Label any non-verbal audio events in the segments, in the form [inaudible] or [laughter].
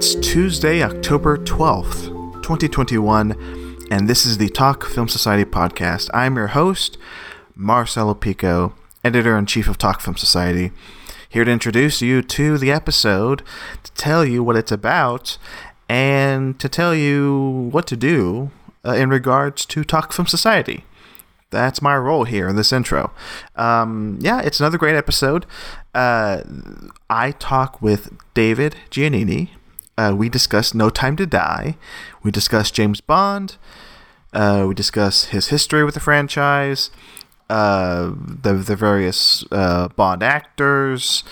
It's Tuesday, October 12th, 2021, and this is the Talk Film Society podcast. I'm your host, Marcelo Pico, editor in chief of Talk Film Society, here to introduce you to the episode, to tell you what it's about, and to tell you what to do uh, in regards to Talk Film Society that's my role here in this intro. Um, yeah, it's another great episode. Uh, I talk with David Giannini. Uh, we discuss No Time to Die. We discuss James Bond. Uh, we discuss his history with the franchise. Uh, the the various uh, Bond actors,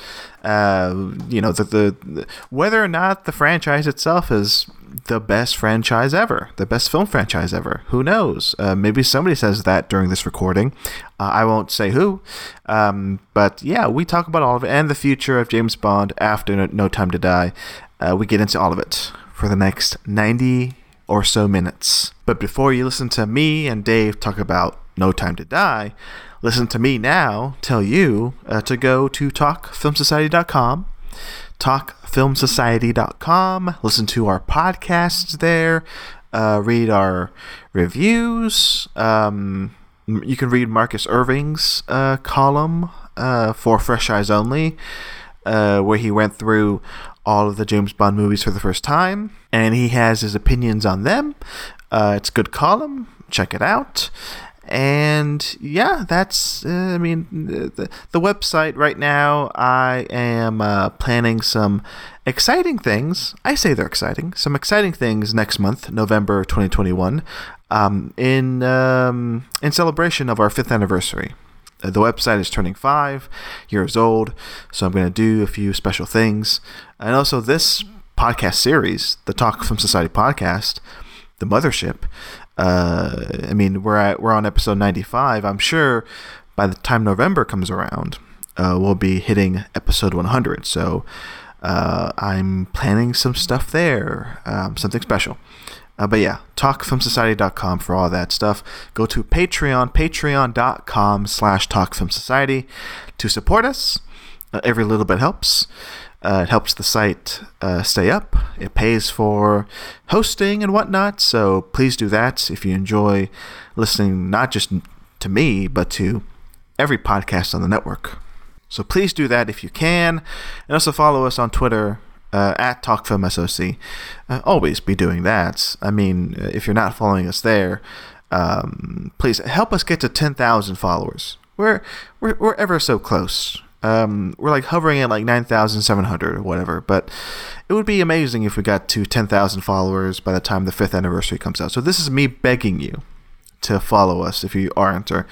uh, you know, the, the whether or not the franchise itself is the best franchise ever, the best film franchise ever. Who knows? Uh, maybe somebody says that during this recording. Uh, I won't say who, um, but yeah, we talk about all of it and the future of James Bond after no Time to Die. Uh, we get into all of it for the next ninety or so minutes. But before you listen to me and Dave talk about no Time to Die, listen to me now tell you uh, to go to talkfilmsociety.com, talkfilmsociety.com, listen to our podcasts there, uh, read our reviews. Um, you can read Marcus Irving's uh, column uh, for Fresh Eyes Only, uh, where he went through all of the James Bond movies for the first time, and he has his opinions on them. Uh, it's a good column. Check it out and yeah, that's uh, I mean the, the website right now. I am uh, planning some exciting things. I say they're exciting. Some exciting things next month, November 2021, um, in um, in celebration of our fifth anniversary. Uh, the website is turning five years old, so I'm going to do a few special things, and also this podcast series, the Talk Film Society podcast, the mothership uh, I mean, we're at we're on episode 95. I'm sure by the time November comes around, uh, we'll be hitting episode 100. So uh, I'm planning some stuff there, um, something special. Uh, but yeah, talkfilmsociety.com for all that stuff. Go to Patreon, patreon.com slash talkfilmsociety to support us. Uh, every little bit helps. Uh, it helps the site uh, stay up. It pays for hosting and whatnot. So please do that if you enjoy listening, not just to me, but to every podcast on the network. So please do that if you can. And also follow us on Twitter uh, at TalkFilmSOC. Uh, always be doing that. I mean, uh, if you're not following us there, um, please help us get to 10,000 followers. We're, we're, we're ever so close. Um, we're like hovering at like 9,700 or whatever, but it would be amazing if we got to 10,000 followers by the time the fifth anniversary comes out. So this is me begging you to follow us if you aren't, or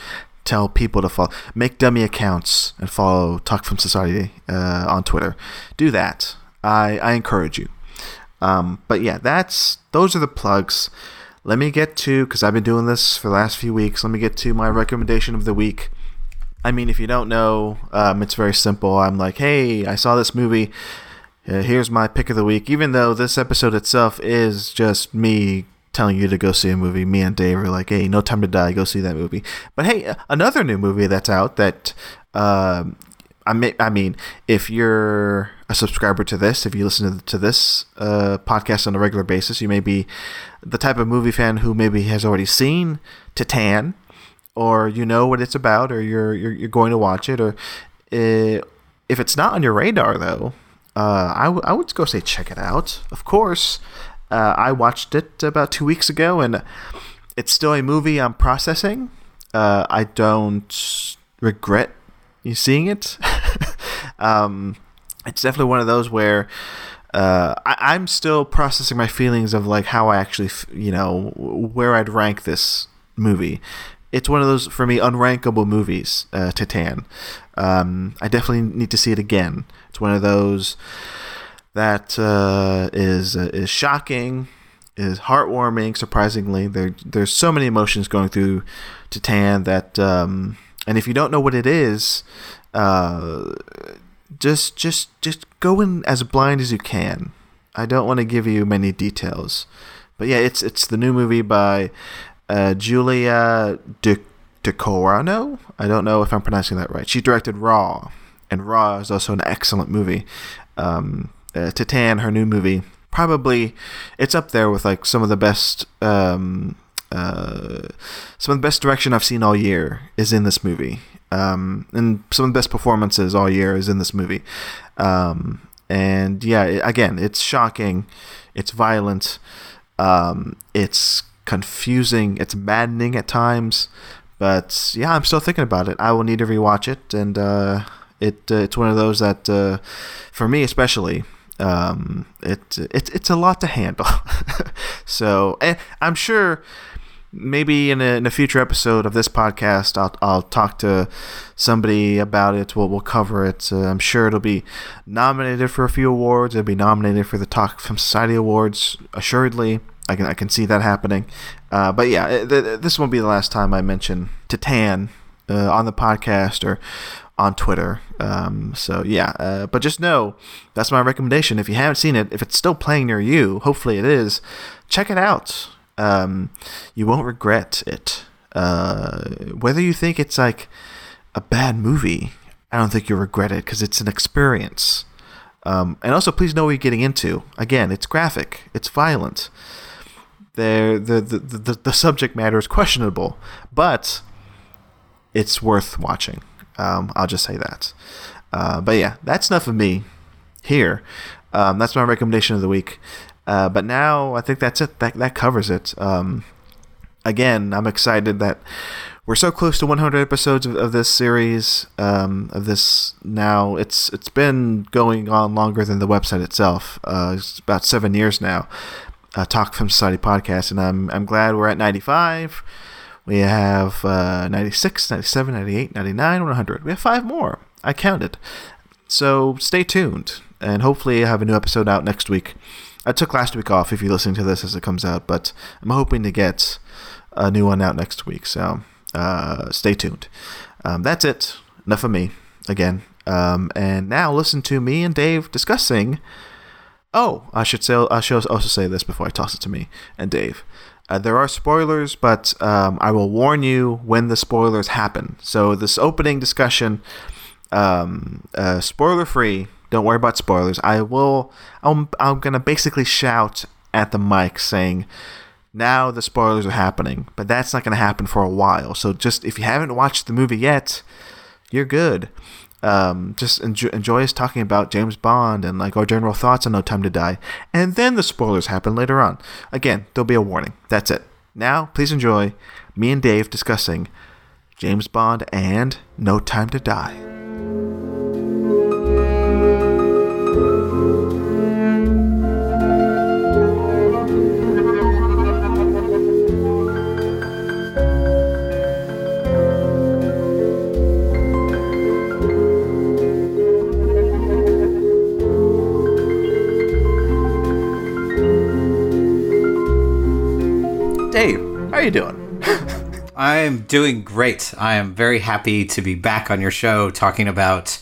tell people to follow. Make dummy accounts and follow Talk Film Society uh, on Twitter. Do that. I, I encourage you. Um, but yeah, that's those are the plugs. Let me get to because I've been doing this for the last few weeks. Let me get to my recommendation of the week. I mean, if you don't know, um, it's very simple. I'm like, hey, I saw this movie. Uh, here's my pick of the week. Even though this episode itself is just me telling you to go see a movie, me and Dave are like, hey, no time to die, go see that movie. But hey, another new movie that's out that uh, I, I mean, if you're a subscriber to this, if you listen to, this uh, podcast on a regular basis, you may be the type of movie fan who maybe has already seen Titane, or you know what it's about, or you're you're, you're going to watch it, or uh, if it's not on your radar though, uh, I, w- I would go say check it out. Of course, uh, I watched it about two weeks ago, and it's still a movie I'm processing. Uh, I don't regret you seeing it. [laughs] um, it's definitely one of those where. Uh, I, am still processing my feelings of like how I actually, f- you know, where I'd rank this movie it's one of those for me unrankable movies. Uh, Titane. Um, I definitely need to see it again. It's one of those that uh, is uh, is shocking, is heartwarming. Surprisingly, there there's so many emotions going through Titane that, um, and if you don't know what it is, uh, just just just go in as blind as you can. I don't want to give you many details, but yeah, it's it's the new movie by uh, Julia De DeCorano. I don't know if I'm pronouncing that right. She directed Raw, and Raw is also an excellent movie. Um, uh, Titane, her new movie, probably it's up there with like some of the best um, uh, some of the best direction I've seen all year is in this movie. Um, and some of the best performances all year is in this movie. Um, and yeah, again, it's shocking, it's violent, um, it's confusing, it's maddening at times. But yeah, I'm still thinking about it. I will need to rewatch it, and uh, it uh, it's one of those that, uh, for me especially, um, it, it it's a lot to handle. [laughs] so and I'm sure maybe in a, in a future episode of this podcast, I'll, I'll talk to somebody about it. We'll, we'll cover it. Uh, I'm sure it'll be nominated for a few awards. It'll be nominated for the Talk Film Society Awards, assuredly. I can I can see that happening. Uh, but yeah, th- this won't be the last time I mention Titane uh, on the podcast or on Twitter. Um, so yeah, uh, but just know that's my recommendation. If you haven't seen it, if it's still playing near you, hopefully it is, check it out. Um, you won't regret it. Uh, whether you think it's like a bad movie, I don't think you'll regret it because it's an experience. Um, and also, please know what you're getting into. Again, it's graphic, it's violent. the, the, the, the subject matter is questionable, but it's worth watching. Um, I'll just say that. Uh, but yeah, that's enough of me here. Um, that's my recommendation of the week. Uh, but now I think that's it. That that covers it. Um, again, I'm excited that we're so close to 100 episodes of, of this series. Um, of this now, it's it's been going on longer than the website itself. Uh, it's about seven years now. Uh, Talk Film Society podcast, and I'm I'm glad we're at 95. We have uh, 96, 97, 98, 99, 100. We have five more. I counted. So stay tuned, and hopefully I have a new episode out next week. I took last week off if you're listening to this as it comes out, but I'm hoping to get a new one out next week. So uh, stay tuned. Um, that's it. Enough of me again. Um, and now listen to me and Dave discussing. Oh, I should say I should also say this before I toss it to me and Dave. Uh, there are spoilers, but um, I will warn you when the spoilers happen. So this opening discussion, um, uh, spoiler free. Don't worry about spoilers. I will. I'm. I'm gonna basically shout at the mic saying, "Now the spoilers are happening," but that's not gonna happen for a while. So just if you haven't watched the movie yet, you're good. Um, just enjoy, enjoy us talking about James Bond and like our general thoughts on No Time to Die, and then the spoilers happen later on. Again, there'll be a warning. That's it. Now, please enjoy me and Dave discussing James Bond and No Time to Die. You doing? I am doing great. I am very happy to be back on your show talking about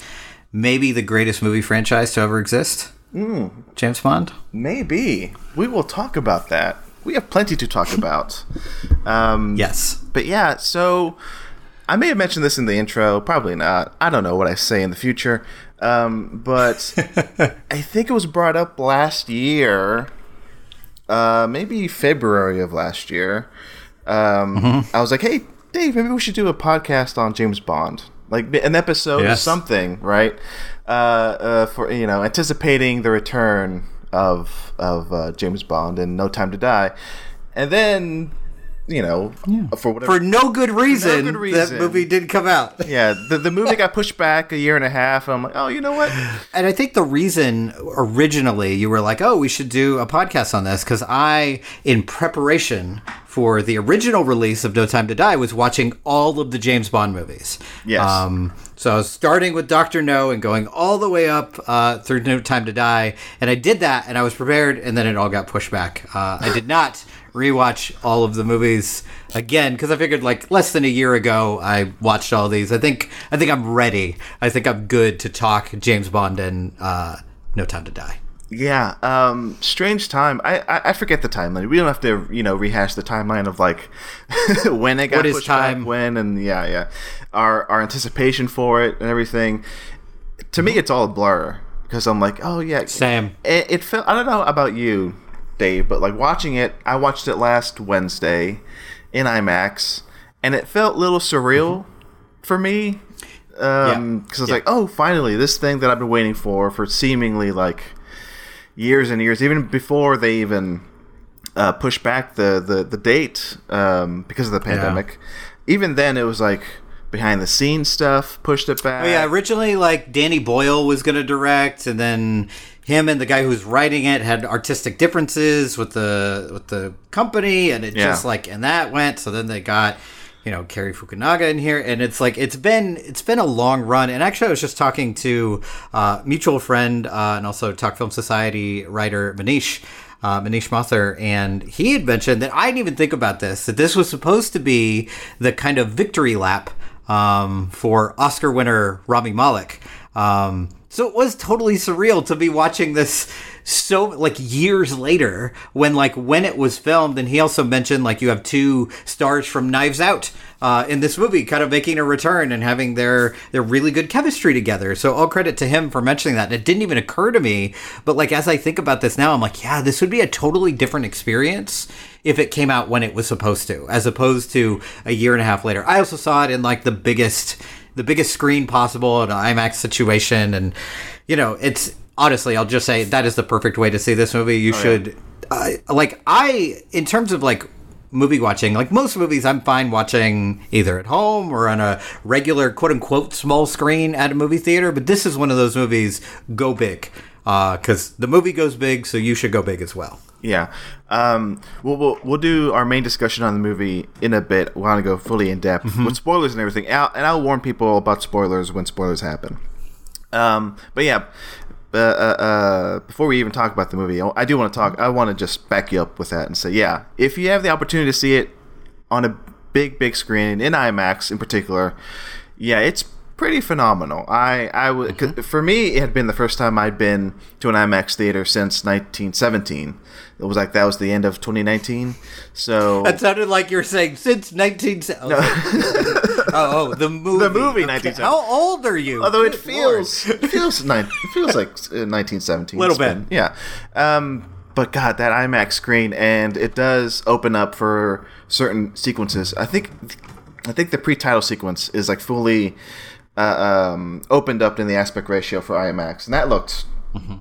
maybe the greatest movie franchise to ever exist. Mm. James Bond? Maybe. We will talk about that. We have plenty to talk about. [laughs] Um, yes. But yeah, so I may have mentioned this in the intro, probably not. I don't know what I say in the future. Um, but [laughs] I think it was brought up last year, uh, maybe February of last year, um, mm-hmm. I was like, hey, Dave, maybe we should do a podcast on James Bond, like an episode yes. or something, right? Uh, uh, for you know, anticipating the return of of uh, James Bond and No Time to Die, and then you know, yeah. for whatever for no good reason, no good reason, that movie didn't come out. [laughs] yeah, the the movie got pushed back a year and a half. I'm like, oh, you know what? [sighs] And I think the reason originally you were like, oh, we should do a podcast on this because I, in preparation for the original release of No Time to Die, was watching all of the James Bond movies. Yes. Um, so I was starting with Doctor No and going all the way up uh, through No Time to Die, and I did that, and I was prepared, and then it all got pushed back. Uh, I did not rewatch all of the movies again because I figured like less than a year ago I watched all these. I think I think I'm ready. I think I'm good to talk James Bond and uh, No Time to Die. Yeah, um, strange time. I, I, I forget the timeline. We don't have to you know rehash the timeline of like [laughs] when it got what pushed time? back, when, and yeah, yeah, our our anticipation for it and everything. To me, it's all a blur because I'm like, oh yeah, Sam. It, it felt. I don't know about you, Dave, but like watching it, I watched it last Wednesday in IMAX, and it felt a little surreal for me. Um, because I was Yeah. like, oh, finally, this thing that I've been waiting for for seemingly like years and years, even before they even uh, pushed back the the the date um, because of the pandemic. Even then, it was like behind the scenes stuff pushed it back. Oh, yeah, originally like Danny Boyle was going to direct, and then him and the guy who's writing it had artistic differences with the with the company, and it Yeah. just like and that went. So then they got you know Cary Fukunaga in here, and it's like it's been it's been a long run. And actually, I was just talking to uh, mutual friend uh, and also Talk Film Society writer Manish. Uh, Manish Mathur, and he had mentioned that I didn't even think about this. That this was supposed to be the kind of victory lap um, for Oscar winner Rami Malek. Um, so it was totally surreal to be watching this so like years later when like when it was filmed. And he also mentioned like you have two stars from Knives Out uh, in this movie kind of making a return and having their their really good chemistry together. So all credit to him for mentioning that. It didn't even occur to me but like as I think about this now I'm like yeah this would be a totally different experience if it came out when it was supposed to as opposed to a year and a half later. I also saw it in like the biggest the biggest screen possible in an IMAX situation. And you know it's honestly I'll just say that is the perfect way to see this movie. You should uh, like I in terms of like movie watching like most movies I'm fine watching either at home or on a regular quote unquote small screen at a movie theater. But this is one of those movies go big. Because the movie goes big so you should go big as well Yeah. Um, we'll, we'll we'll do our main discussion on the movie in a bit. We want to go fully in depth Mm-hmm. with spoilers and everything. I'll, and I'll warn people about spoilers when spoilers happen. Um, but yeah, uh, uh, uh, before we even talk about the movie, I do want to talk. I want to just back you up with that and say, yeah, if you have the opportunity to see it on a big, big screen in IMAX in particular, yeah, it's pretty phenomenal. I, I would, 'cause for me, it had been the first time I'd been to an IMAX theater since 1917. It was like that was the end of 2019. So [laughs] that sounded like you're saying since 19 [laughs] oh, oh the movie The movie, Okay. how old are you Although it feels Lord. it feels nine, it feels like uh, 1917. Little It's been- yeah. Um, but God, that IMAX screen, and it does open up for certain sequences. I think, I think the pre-title sequence is like fully uh, um, opened up in the aspect ratio for IMAX, and that looked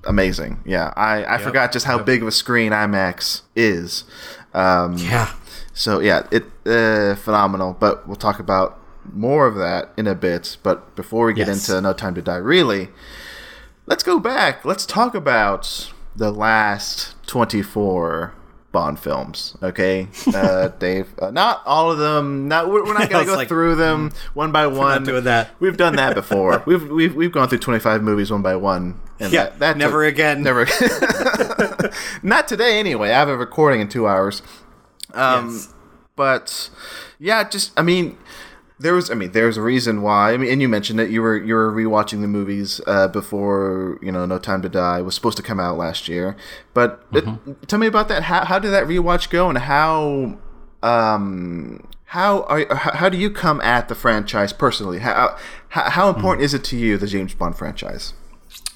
amazing. Yeah, I, I forgot just how big of a screen IMAX is. Um, yeah so yeah, it uh, phenomenal. But we'll talk about more of that in a bit. But before we get Yes. into No Time to Die, really, let's go back. Let's talk about the last twenty-four Bond films. Okay, uh, [laughs] Dave. Uh, not all of them. Not we're, we're not [laughs] gonna go like, through them one by one. doing that. We've done that before. [laughs] we've we've we've gone through twenty-five movies one by one. And Yeah, that, that never took- again. Never. not today, anyway. I have a recording in two hours. Um, Yes. but yeah, just I mean, there was I mean, there's a reason why. I mean, and you mentioned that You were you were rewatching the movies uh, before you know No Time to Die was supposed to come out last year. But it- tell me about that. How how did that rewatch go, and how um how are how, how do you come at the franchise personally? How how, how important is it to you the James Bond franchise?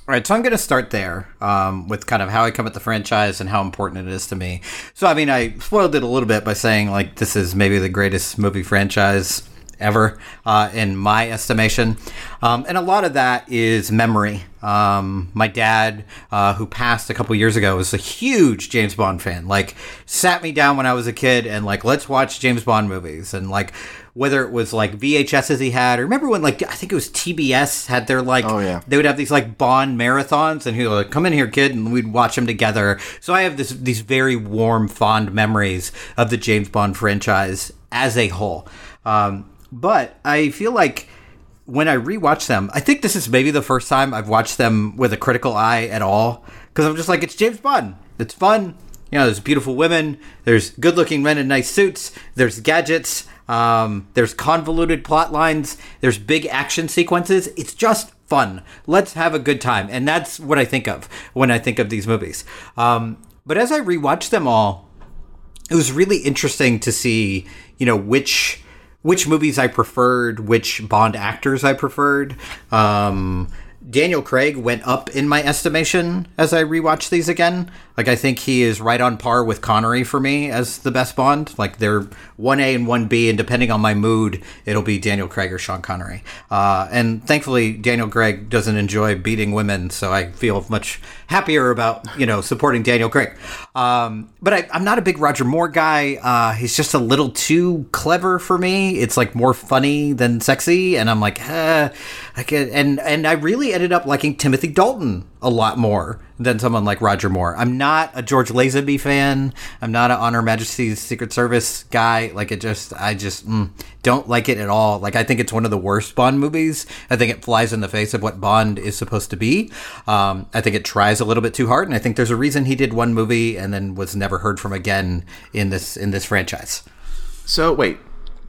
All right, so I'm going to start there um, with kind of how I come at the franchise and how important it is to me. So, I mean, I spoiled it a little bit by saying, like, this is maybe the greatest movie franchise ever uh, in my estimation. Um, and a lot of that is memory. Um, my dad, uh, who passed a couple years ago, was a huge James Bond fan. Like, sat me down when I was a kid and, like, let's watch James Bond movies. And, like, whether it was like VHSs he had, or remember when, like, I think it was TBS had their, like, Oh, yeah. they would have these like Bond marathons, and he would like, come in here, kid, and we'd watch them together. So I have this these very warm, fond memories of the James Bond franchise as a whole. Um, but I feel like when I rewatch them, I think this is maybe the first time I've watched them with a critical eye at all, because I'm just like, it's James Bond. It's fun. You know, there's beautiful women, there's good-looking men in nice suits, there's gadgets, um, there's convoluted plot lines, there's big action sequences. It's just fun. Let's have a good time, and that's what I think of when I think of these movies. Um, but as I rewatch them all, it was really interesting to see, you know, which which movies I preferred, which Bond actors I preferred. Um, Daniel Craig went up in my estimation as I rewatched these again. Like I think he is right on par with Connery for me as the best Bond. Like they're one A and one B, and depending on my mood, it'll be Daniel Craig or Sean Connery. Uh, and thankfully, Daniel Craig doesn't enjoy beating women, so I feel much happier about you know supporting Daniel Craig. Um, but I, I'm not a big Roger Moore guy. Uh, he's just a little too clever for me. It's like more funny than sexy, and I'm like, eh, Get. And and I really ended up liking Timothy Dalton a lot more than someone like Roger Moore. I'm not a George Lazenby fan. I'm not an On Her Majesty's Secret Service guy. Like it just, I just mm, don't like it at all. Like I think it's one of the worst Bond movies. I think it flies in the face of what Bond is supposed to be. Um, I think it tries a little bit too hard, and I think there's a reason he did one movie and then was never heard from again in this in this franchise. So wait,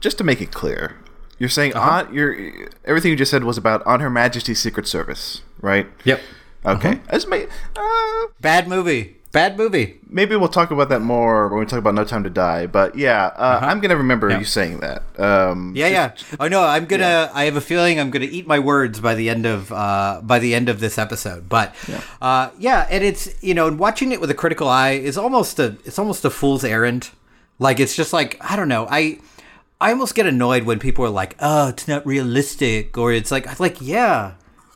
just to make it clear, you're saying uh-huh. on your everything you just said was about On Her Majesty's Secret Service, right? Yep. Okay. Uh-huh. Uh, Bad movie. Bad movie. Maybe we'll talk about that more when we talk about No Time to Die. But yeah, uh, uh-huh. I'm gonna remember you saying that. Um, yeah, yeah. Oh no, I'm gonna. Yeah. I have a feeling I'm gonna eat my words by the end of uh, by the end of this episode. But yeah. Uh, yeah, and it's you know, watching it with a critical eye is almost a it's almost a fool's errand. Like it's just like I don't know. I I almost get annoyed when people are like, "Oh, it's not realistic," or it's like, like yeah,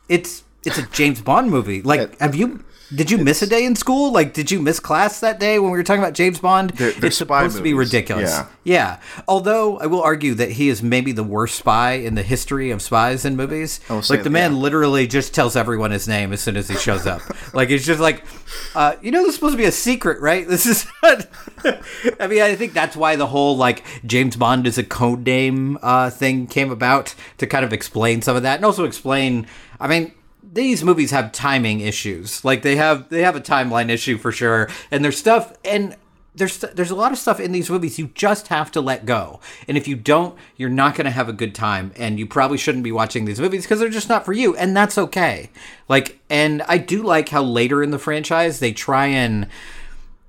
it's it's a James Bond movie. Like, have you? Did you miss a day in school? Like, did you miss class that day when we were talking about James Bond? They're, they're it's supposed movies. to be ridiculous. Yeah. yeah. Although I will argue that he is maybe the worst spy in the history of spies in movies. Like the man yeah. literally just tells everyone his name as soon as he shows up. [laughs] like it's just like, uh, you know, this is supposed to be a secret, right? [laughs] This is. Not... [laughs] I mean, I think that's why the whole like James Bond is a code name uh, thing came about to kind of explain some of that, and also explain. I mean these movies have timing issues. Like they have they have a timeline issue for sure, and there's stuff and there's there's a lot of stuff in these movies you just have to let go. And if you don't, you're not going to have a good time and you probably shouldn't be watching these movies because they're just not for you and that's okay. Like and I do like how later in the franchise they try and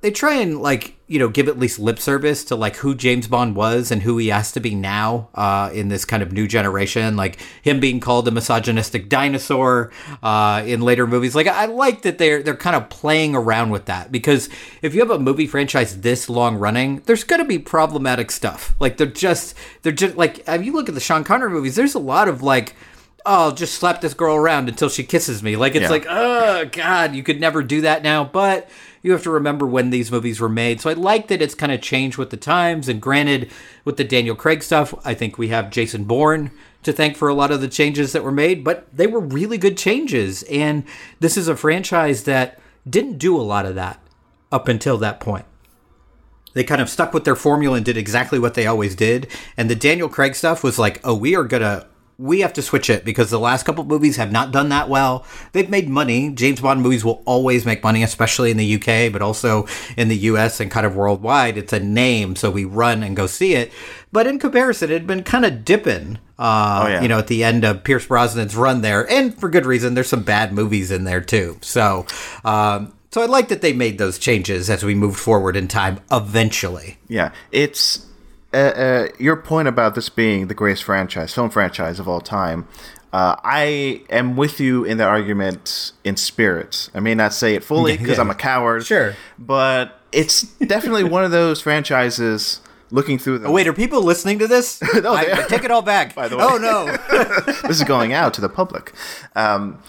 they try and like you know give at least lip service to like who James Bond was and who he has to be now uh, in this kind of new generation, like him being called a misogynistic dinosaur uh, in later movies. Like I like that they're they're kind of playing around with that because if you have a movie franchise this long running, there's going to be problematic stuff. Like they're just they're just like if you look at the Sean Connery movies, there's a lot of like oh, I'll just slap this girl around until she kisses me. Like it's yeah. like, oh god, you could never do that now. But you have to remember when these movies were made. So I like that it's kind of changed with the times. And granted, with the Daniel Craig stuff, I think we have Jason Bourne to thank for a lot of the changes that were made, but they were really good changes. And this is a franchise that didn't do a lot of that up until that point. They kind of stuck with their formula and did exactly what they always did. And the Daniel Craig stuff was like, oh, we are going to we have to switch it because the last couple movies have not done that well. They've made money. James Bond movies will always make money, especially in the UK, but also in the US and kind of worldwide. It's a name, so we run and go see it. But in comparison, it had been kind of dipping, uh, oh, yeah. you know, at the end of Pierce Brosnan's run there, and for good reason. There's some bad movies in there too. So, um, so I like that they made those changes as we moved forward in time. Eventually, yeah, it's uh, uh, your point about this being the greatest franchise, film franchise of all time, uh, I am with you in that argument in spirit. I may not say it fully because yeah. I'm a coward. Sure. But it's definitely one of those franchises looking through them. Oh, wait, are people listening to this? [laughs] no, I, I take it all back. By the way. Oh, no. [laughs] [laughs] this is going out to the public. Um,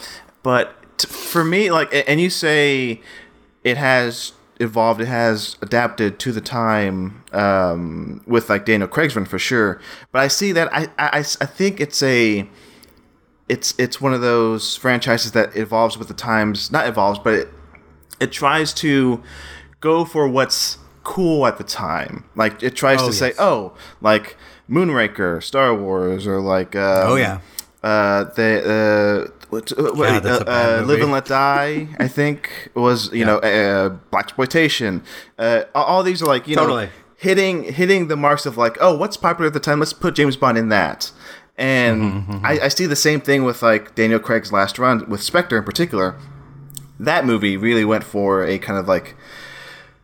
but t- for me, like, and you say it has evolved, it has adapted to the time um, with like Daniel Craig's run for sure. But I see that I, I, I think it's a it's it's one of those franchises that evolves with the times. Not evolves, but it it tries to go for what's cool at the time. Like it tries oh, to yes. say, oh, like Moonraker, Star Wars, or like um, oh yeah, uh, the uh, what, uh, what uh, uh, Live and Let Die, I think was you yeah. know uh, blaxploitation. Uh, all these are like you totally. know hitting hitting the marks of like oh what's popular at the time. Let's put James Bond in that. And mm-hmm, mm-hmm. I, I, see the same thing with like Daniel Craig's last run with Spectre in particular. That movie really went for a kind of like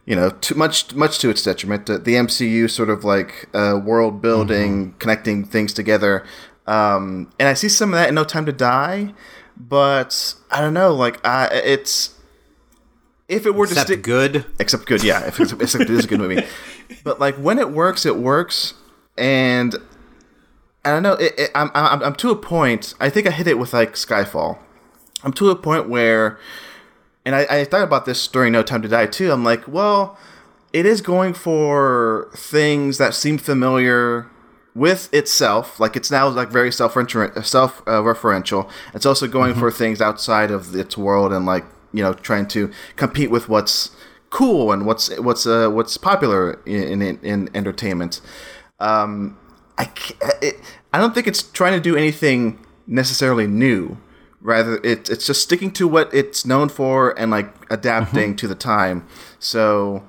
you know, too much much to its detriment. The, the MCU sort of like uh, world building, mm-hmm. connecting things together, um, and I see some of that in No Time to Die, but I don't know. Like, I it's if it were Except to stick good. except good, yeah. If it's, except it is a good movie, [laughs] but like when it works, it works, and I don't know. It, it, I'm, I'm I'm to a point. I think I hit it with like Skyfall. I'm to a point where, and I, I thought about this during No Time to Die too. I'm like, well, it is going for things that seem familiar with itself. Like it's now like very self self referential. It's also going for things outside of its world and like you know trying to compete with what's cool and what's what's uh, what's popular in in, in entertainment. Um, I it, I don't think it's trying to do anything necessarily new. Rather, it, it's just sticking to what it's known for and like adapting to the time. So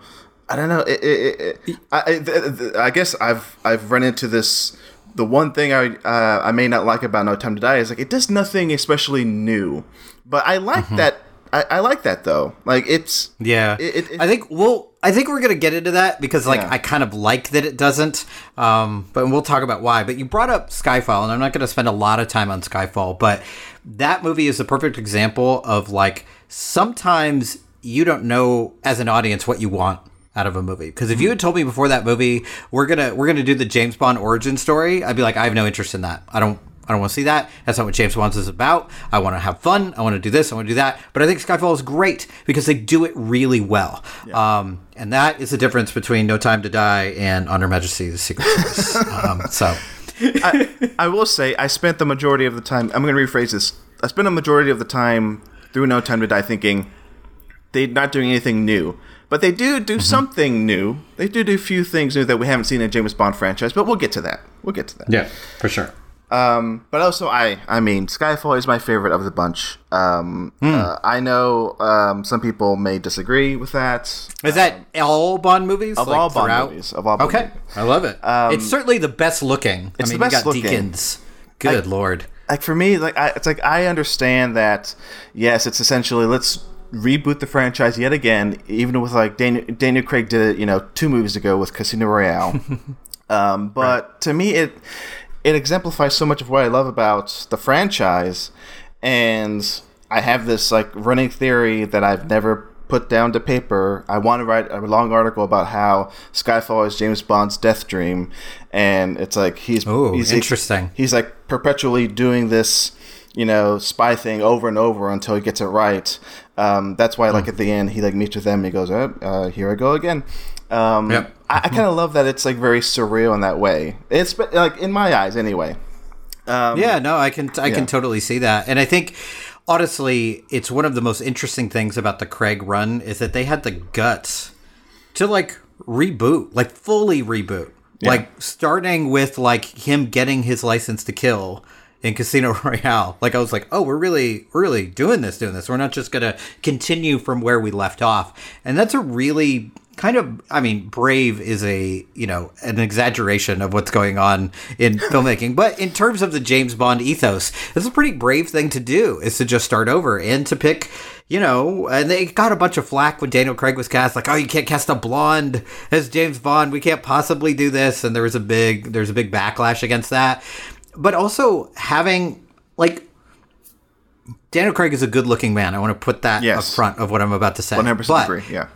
I don't know. It, it, it, I, I, th- th- I guess I've I've run into this. The one thing I uh, I may not like about No Time to Die is like it does nothing especially new, but I like that. I, I like that though. Like it's Yeah, I think we'll. I think we're gonna get into that because, like, Yeah. I kind of like that it doesn't. Um, but we'll talk about why. But you brought up Skyfall, and I'm not gonna spend a lot of time on Skyfall, but that movie is a perfect example of like sometimes you don't know as an audience what you want out of a movie because if you had told me before that movie we're gonna we're gonna do the James Bond origin story, I'd be like, I have no interest in that. I don't. I don't want to see that. That's not what James Bond is about. I want to have fun. I want to do this. I want to do that. But I think Skyfall is great because they do it really well. Um, and that is the difference between No Time to Die and On Her Majesty's Secret Service. [laughs] um, so, I, I will say I spent the majority of the time. I'm going to rephrase this. I spent a majority of the time through No Time to Die thinking they're not doing anything new, but they do do something new. They do do a few things new that we haven't seen in James Bond franchise. But we'll get to that. We'll get to that. yeah, for sure. Um, but also, I I mean, Skyfall is my favorite of the bunch. Um, uh, I know um, some people may disagree with that. Is that all Bond movies? Of like, all Bond throughout? movies, of all Bond Okay, movies. I love it. it's certainly the best looking. it's I mean, the best you got looking. Deakins. Good lord. like for me, like I, it's like I understand that. Yes, it's essentially let's reboot the franchise yet again. Even with like Daniel, Daniel Craig did it, you know, two movies ago with Casino Royale. [laughs] um, but to me, it it exemplifies so much of what I love about the franchise, and I have this like running theory that I've never put down to paper. I want to write a long article about how Skyfall is James Bond's death dream, and it's like he's Ooh, he's interesting. he's like perpetually doing this you know spy thing over and over until he gets it right um, that's why like at the end he like meets with them and he goes oh, uh, here i go again um, Yep. i, I kind of love that it's like very surreal in that way it's but, like in my eyes anyway um, Yeah, no, I can I yeah. can totally see that. And I think honestly, it's one of the most interesting things about the Craig run is that they had the guts to like reboot, like fully reboot. Like starting with like him getting his license to kill in Casino [laughs] Royale. Like I was like, "Oh, we're really we're really doing this, doing this. We're not just to continue from where we left off." And that's a really kind of i mean brave is a you know an exaggeration of what's going on in [laughs] filmmaking but in terms of the james bond ethos it's a pretty brave thing to do is to just start over and to pick you know and they got a bunch of flack when daniel craig was cast like oh you can't cast a blonde as james bond we can't possibly do this and there was a big there's a big backlash against that but also having like Daniel Craig is a good looking man. I want to put that Yes. up front of what I'm about to say. 100% But- agree yeah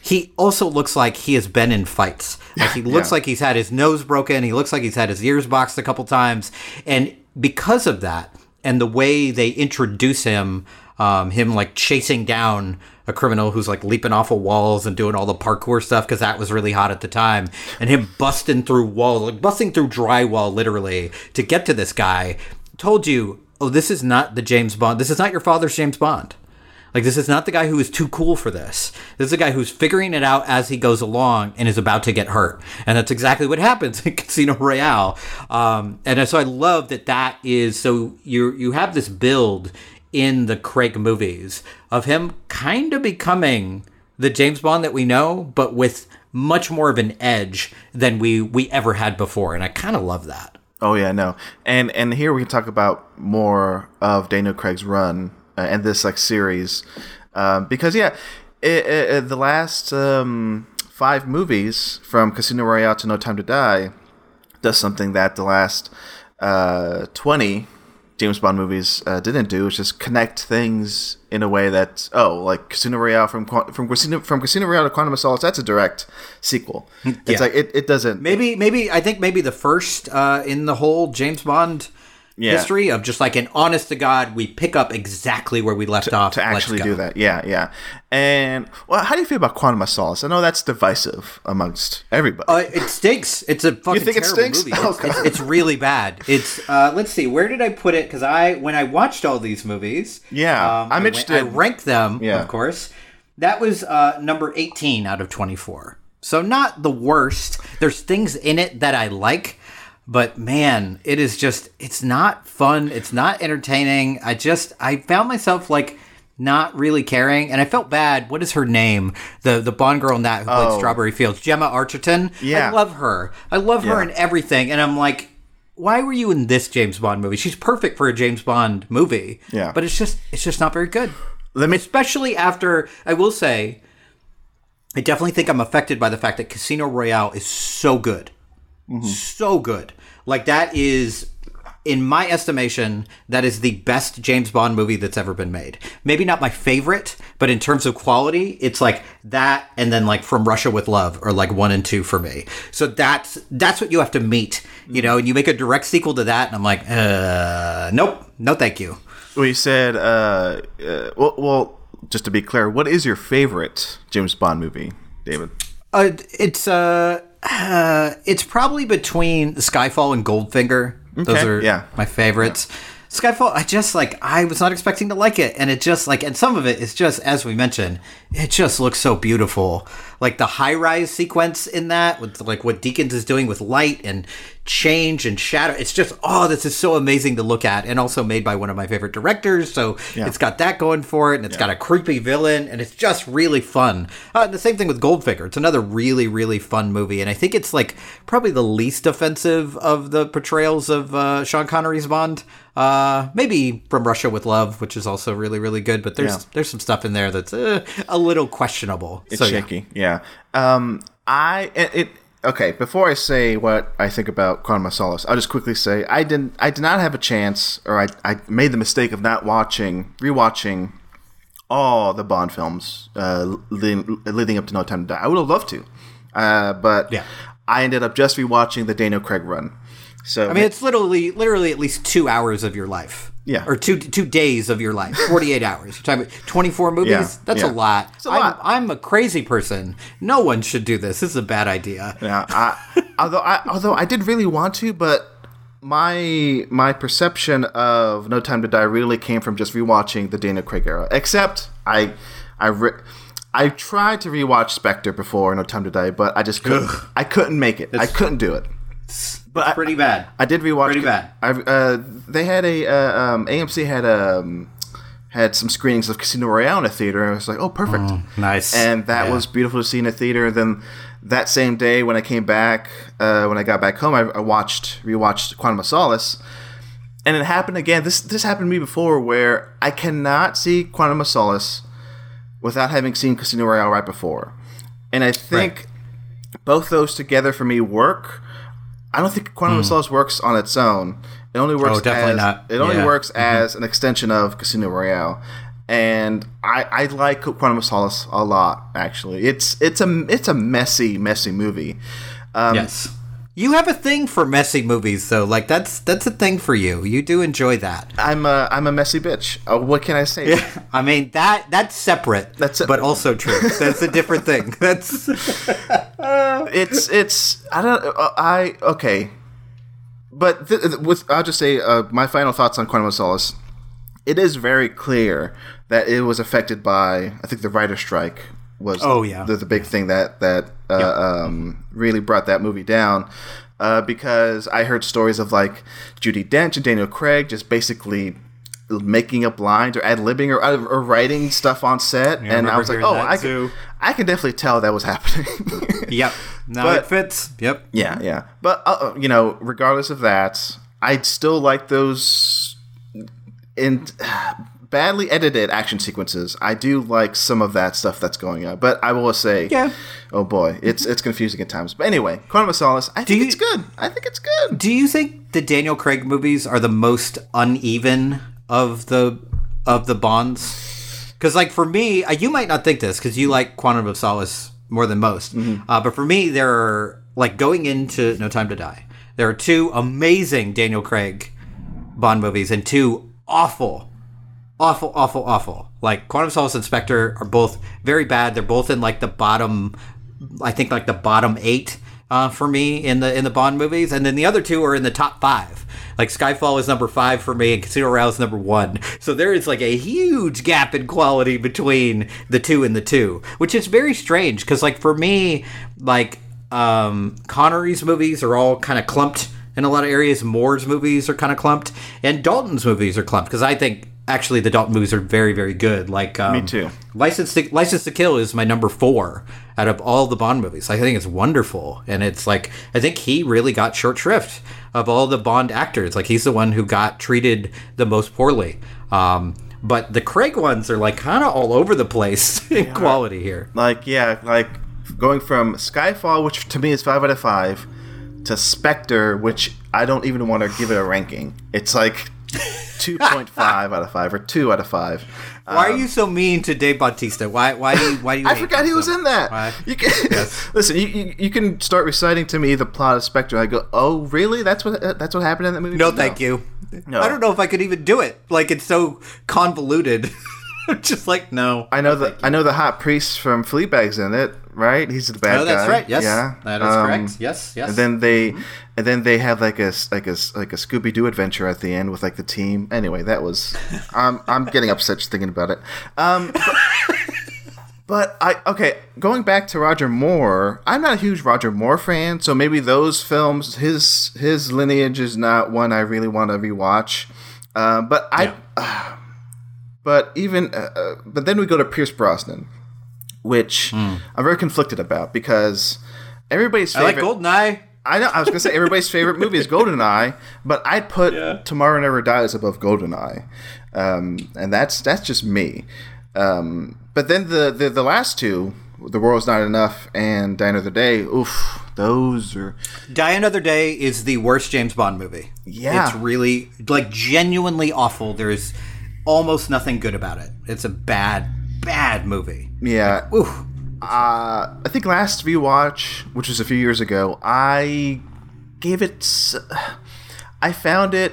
he also looks like he has been in fights. Like he [laughs] looks Yeah. like he's had his nose broken. He looks like he's had his ears boxed a couple times, and because of that, and the way they introduce him, um, him like chasing down a criminal who's like leaping off of walls and doing all the parkour stuff because that was really hot at the time, and him busting through walls, like busting through drywall literally to get to this guy, told you, oh, this is not the James Bond. This is not your father's James Bond. Like this is not the guy who is too cool for this. This is a guy who's figuring it out as he goes along and is about to get hurt, and that's exactly what happens [laughs] in Casino Royale. Um, and so I love that that is so you you have this build in the Craig movies of him kind of becoming the James Bond that we know, but with much more of an edge than we we ever had before, and I kind of love that. Oh yeah, no, and and here we can talk about more of Daniel Craig's run uh, and this like series, um, because yeah, it, it, the last um, five movies from Casino Royale to No Time to Die does something that the last uh, twenty James Bond movies uh, didn't do is just connect things in a way that oh, like Casino Royale from from Casino from Casino Royale to Quantum of Solace. That's a direct sequel. [laughs] It's Yeah. like it, it doesn't. Maybe, maybe I think maybe the first uh, in the whole James Bond Yeah. history of just like an honest to god, we pick up exactly where we left off to actually do that. Yeah, yeah. And well, how do you feel about Quantum of Solace? I know that's divisive amongst everybody. Uh, it stinks. It's a fucking think it stinks? movie. [laughs] Oh, It's, it's, it's really bad. It's uh, let's see, where did I put it? Because I when I watched all these movies, Yeah, um, I'm I went- interested. I ranked them, Yeah. of course. That was uh, number eighteen out of twenty four. So not the worst. There's things in it that I like, but man, it is just it's not fun. It's not entertaining. I just I found myself like not really caring, and I felt bad. What is her name? The the Bond girl in that who played Oh. Strawberry Fields, Gemma Arterton. Yeah. I love her. I love her Yeah. in everything, and I'm like. Why were you in this James Bond movie? She's perfect for a James Bond movie. Yeah. But it's just it's just not very good Let me. especially after I will say, I definitely think I'm affected by the fact that Casino Royale is so good, so good. Like that is, in my estimation, that is the best James Bond movie that's ever been made. Maybe not my favorite, but in terms of quality, it's like that, and then like From Russia with Love, or like one and two for me. So that's that's what you have to meet, you know. And you make a direct sequel to that, and I'm like, uh, nope, no, thank you. Well, you said. Uh, uh, well, well, just to be clear, what is your favorite James Bond movie, David? Uh, it's uh, uh, it's probably between Skyfall and Goldfinger. Those are yeah. my favorites. Skyfall, I just like I was not expecting to like it, and it just like and some of it is just as we mentioned, it just looks so beautiful. Like the high rise sequence in that with like what Deakins is doing with light and change and shadow. It's just oh, this is so amazing to look at, and also made by one of my favorite directors. So it's got that going for it, and it's got a creepy villain, and it's just really fun. Uh, and the same thing with Goldfinger. It's another really really fun movie, and I think it's like probably the least offensive of the portrayals of uh, Sean Connery's Bond. Uh, maybe from Russia with Love, which is also really really good, but there's Yeah. there's some stuff in there that's uh, a little questionable. It's so, yeah. shaky. Yeah. Um, I it, it. Okay, before I say what I think about Quantum of Solace, I'll just quickly say I didn't. I did not have a chance, or I, I made the mistake of not watching, rewatching all the Bond films uh, leading, leading up to No Time to Die. I would have loved to, uh, but Yeah. I ended up just rewatching the Daniel Craig run. So I mean, it's literally literally at least two hours of your life. Yeah. Or two two days of your life. Forty eight [laughs] hours. You're talking about twenty four movies. Yeah, That's yeah. a lot. It's a I'm, lot. I'm a crazy person. No one should do this. This is a bad idea. Yeah, I, [laughs] although I although I did really want to, but my my perception of No Time to Die really came from just rewatching the Daniel Craig era. Except I I re- I tried to rewatch Spectre before No Time to Die, but I just couldn't. I couldn't make it. I couldn't do it. But I, Pretty bad. I did rewatch. Pretty bad. I uh, they had a uh, um, AMC had um had some screenings of Casino Royale in a theater, and I was like, oh, perfect nice. and that Yeah. was beautiful to see in a theater. And then that same day, when I came back, uh, when I got back home, I, I watched rewatched Quantum of Solace, and it happened again. This this happened to me before, where I cannot see Quantum of Solace without having seen Casino Royale right before, and I think both those together for me work. I don't think Quantum of Solace works on its own. It only works. Hmm. Oh, definitely as, not. It only Yeah. Mm-hmm. works as an extension of Casino Royale, and I, I like Quantum of Solace a lot. Actually, it's it's a it's a messy messy movie. Um, yes. You have a thing for messy movies, though. Like that's that's a thing for you. You do enjoy that. I'm a I'm a messy bitch. Uh, what can I say? Yeah, [laughs] I mean that that's separate. That's a- but also true. [laughs] That's a different thing. [laughs] That's it's it's I don't uh, I okay, but th- th- with I'll just say uh, my final thoughts on Quantum of Solace. It is very clear that it was affected by I think the writer strike was Oh, yeah. the, the big thing that that uh, um, really brought that movie down. Uh, because I heard stories of like Judi Dench and Daniel Craig just basically making up lines or ad libbing or, or writing stuff on set, and I remember was like, oh, I too. can, I can definitely tell that was happening. [laughs] yep. No, But- it fits. Yep. Yeah, yeah. But uh, you know, regardless of that, I'd still like those in badly edited action sequences. I do like some of that stuff that's going on, but I will say, Yeah. oh boy, it's it's confusing at times. But anyway, Quantum of Solace, I think you- it's good. I think it's good. Do you think the Daniel Craig movies are the most uneven of the of the Bonds? Because like for me, uh, you might not think this because you like Quantum of Solace more than most. Uh, but for me, there are like going into No Time to Die. There are two amazing Daniel Craig Bond movies and two awful, awful, awful, awful. Like Quantum Solace and Spectre are both very bad. They're both in like the bottom, I think like the bottom eight uh, for me in the in the Bond movies, and then the other two are in the top five. Like Skyfall is number five for me, and Casino Royale is number one. So there is like a huge gap in quality between the two and the two, which is very strange because like for me, like um, Connery's movies are all kind of clumped in a lot of areas. Moore's movies are kind of clumped, and Dalton's movies are clumped because I think actually the Dalton movies are very, very good. Like um, Me too. License to License to Kill is my number four out of all the Bond movies. I think it's wonderful, and it's like I think he really got short shrift of all the Bond actors. Like he's the one who got treated the most poorly. Um, but the Craig ones are like kind of all over the place [laughs] in quality here. Like yeah, like going from Skyfall, which to me is five out of five, to Spectre, which I don't even want to give it a ranking. It's like two point five out of five or two out of five. Why are you so mean to Dave Bautista? Why? Why do you? Why do you? [laughs] I forgot he was in that. Why? You can [laughs] listen. You, you, you can start reciting to me the plot of Spectre. I go, oh really? That's what that's what happened in that movie. No, thank you. No. I don't know if I could even do it. Like it's so convoluted. [laughs] Just like no. I know the I know the hot priest from Fleabag's in it, right? He's the bad guy. Oh, that's guy. right. Yes, yeah, that is Um, correct. Yes, yes. And then they, and then they have like a like a like a Scooby Doo adventure at the end with like the team. Anyway, that was [laughs] I'm I'm getting upset just thinking about it. Um, but, but I okay going back to Roger Moore. I'm not a huge Roger Moore fan, so maybe those films his his lineage is not one I really want to rewatch. Uh, but I. But even, uh, uh, but then we go to Pierce Brosnan, which Hmm. I'm very conflicted about because everybody's I like favorite. Goldeneye. I know. I was gonna say everybody's favorite movie is Goldeneye, but I'd put Tomorrow Never Dies above Goldeneye, um, and that's that's just me. Um, but then the, the the last two, The World's Not Enough and Die Another Day, oof, those are Die Another Day is the worst James Bond movie. Yeah. It's really like genuinely awful. There's almost nothing good about it. It's a bad, bad movie. yeah. Ooh. Uh, I think last rewatch, which was a few years ago, I gave it. I found it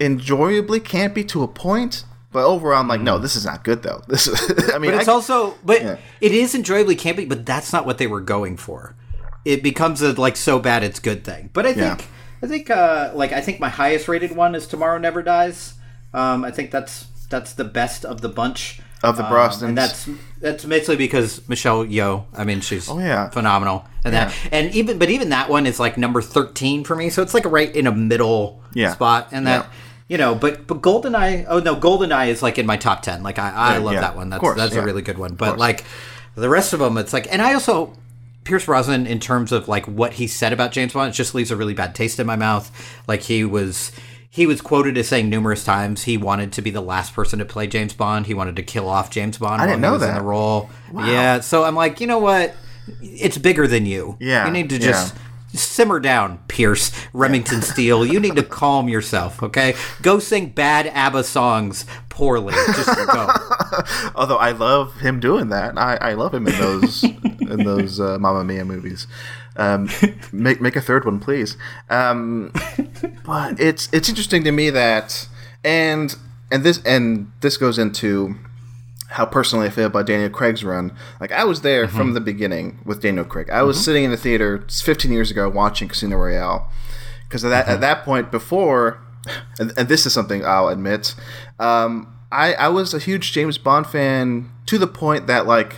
enjoyably campy to a point, but overall, I'm like, no, this is not good though. [laughs] This, is, I mean, But it's I- also, but Yeah. it is enjoyably campy. But that's not what they were going for. It becomes a like so bad it's good thing. But I think, Yeah. I think, uh, like I think my highest rated one is Tomorrow Never Dies. Um, I think that's that's the best of the bunch. Of the Um, Brosnans. and that's that's mostly because Michelle Yeoh. I mean, she's Oh, yeah. phenomenal, and that and even but even that one is like number thirteen for me. So it's like right in a middle Yeah. spot, and that Yeah. you know. But but Goldeneye. Oh no, Goldeneye is like in my top ten. Like I, I Yeah, love yeah. that one. That's course, that's yeah. a really good one. But like the rest of them, it's like, and I also. Pierce Brosnan, in terms of like what he said about James Bond, it just leaves a really bad taste in my mouth. Like he was, he was quoted as saying numerous times he wanted to be the last person to play James Bond. He wanted to kill off James Bond. I didn't know was in that. the role. Yeah, so I'm like, you know what? It's bigger than you. Yeah, you need to yeah. just simmer down, Pierce Remington [laughs] Steele. You need to calm yourself, okay? Go sing bad ABBA songs poorly. Just go. [laughs] although I love him doing that. I, I love him in those [laughs] in those uh, Mamma Mia movies. Um, [laughs] make make a third one, please. Um, [laughs] but it's it's interesting to me that and and this and this goes into how personally I feel about Daniel Craig's run. Like I was there from the beginning with Daniel Craig. I was sitting in the theater 15 years ago watching Casino Royale because at that at that point before, [laughs] and, and this is something I'll admit, um, I I was a huge James Bond fan to the point that like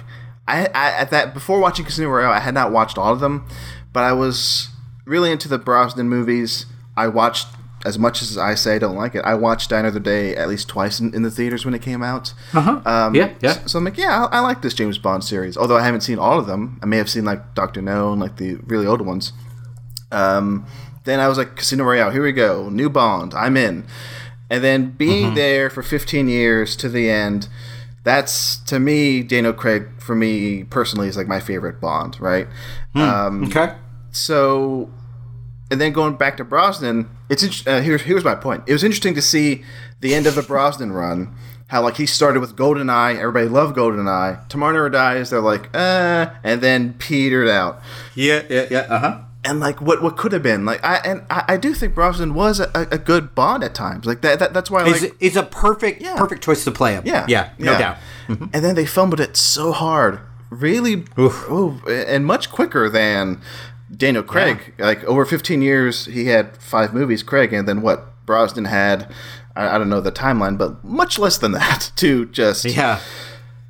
I, I at that before watching Casino Royale I had not watched all of them, but I was really into the Brosnan movies. I watched as much as I say I don't like it. I watched Die Another Day at least twice in, in the theaters when it came out. Um, Yeah, yeah. So, so I'm like, yeah, I, I like this James Bond series. Although I haven't seen all of them, I may have seen like Doctor No and like the really old ones. Um, then I was like, Casino Royale, here we go, new Bond, I'm in. and then being there for 15 years to the end. That's to me, Daniel Craig for me personally is like my favorite Bond, right? Um, Okay. so and then going back to Brosnan, it's uh, here's here's my point. It was interesting to see the end of the Brosnan run. How like he started with GoldenEye, everybody loved GoldenEye. Tomorrow Never Dies, they're like, uh, and then petered out. Yeah, yeah, yeah. Uh huh. And like what what could have been like I and I, I do think Brosnan was a, a good Bond at times like that, that that's why I He's, like he's a perfect, Yeah. perfect choice to play him. yeah yeah, no yeah. doubt. Mm-hmm. and then they fumbled it so hard really oh, and much quicker than Daniel Craig like over 15 years he had five movies Craig and then what Brosnan had I, I don't know the timeline but much less than that [laughs] to just Yeah,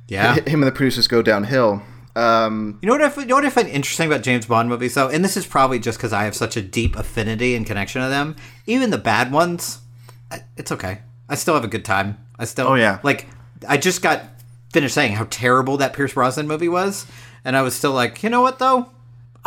yeah. him and the producers go downhill um, You know what? I, you know what I find interesting about James Bond movies, though, and this is probably just because I have such a deep affinity and connection to them. Even the bad ones, it's okay. I still have a good time. I still, Oh, yeah. like I just got finished saying how terrible that Pierce Brosnan movie was, and I was still like, you know what though?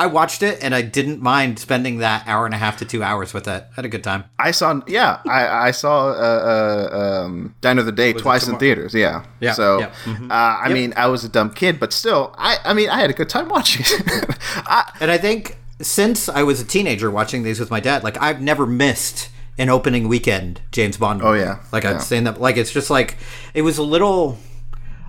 I watched it and I didn't mind spending that hour and a half to two hours with it. I had a good time. I saw yeah I, I saw uh, uh, um, Die Another Day twice in theaters yeah Yeah, so yeah, mhm. uh, I mean I was a dumb kid but still I I mean I had a good time watching it [laughs] I, And I think since I was a teenager watching these with my dad, like I've never missed an opening weekend James Bond. Oh, yeah. like Yeah. I'd saying that. Like it's just like it was a little.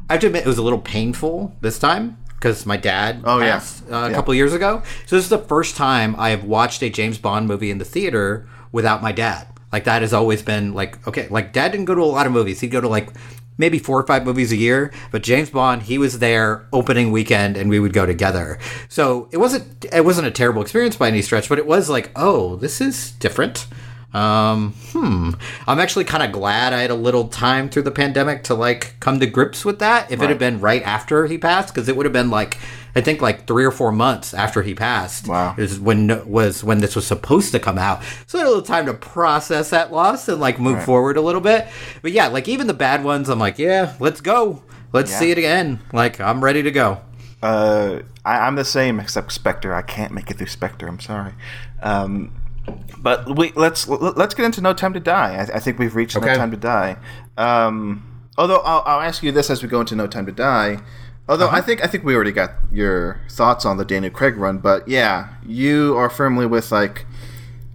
I have to admit, it was a little painful this time because my dad Oh, yeah. passed uh, a Yeah. couple years ago. So this is the first time I have watched a James Bond movie in the theater without my dad. Like that has always been like okay. Like dad didn't go to a lot of movies. He'd go to like maybe four or five movies a year. But James Bond, he was there opening weekend, and we would go together. So it wasn't it wasn't a terrible experience by any stretch, but it was like, oh, this is different. Um, hmm. I'm actually kind of glad I had a little time through the pandemic to like come to grips with that. If it had been right after he passed, because it would have been like I think like three or four months after he passed. Wow. is when was when this was supposed to come out. So I had a little time to process that loss and like move forward a little bit. But yeah, like even the bad ones, I'm like, yeah, let's go. Let's Yeah. see it again. Like I'm ready to go. uh, I, I'm the same except Spectre I can't make it through Spectre I'm sorry um, but we let's let's get into No Time to Die I, I think we've reached No Time to Die um, although I'll, I'll ask you this as we go into No Time to Die Although I think I think we already got your thoughts on the Daniel Craig run, but yeah, you are firmly with like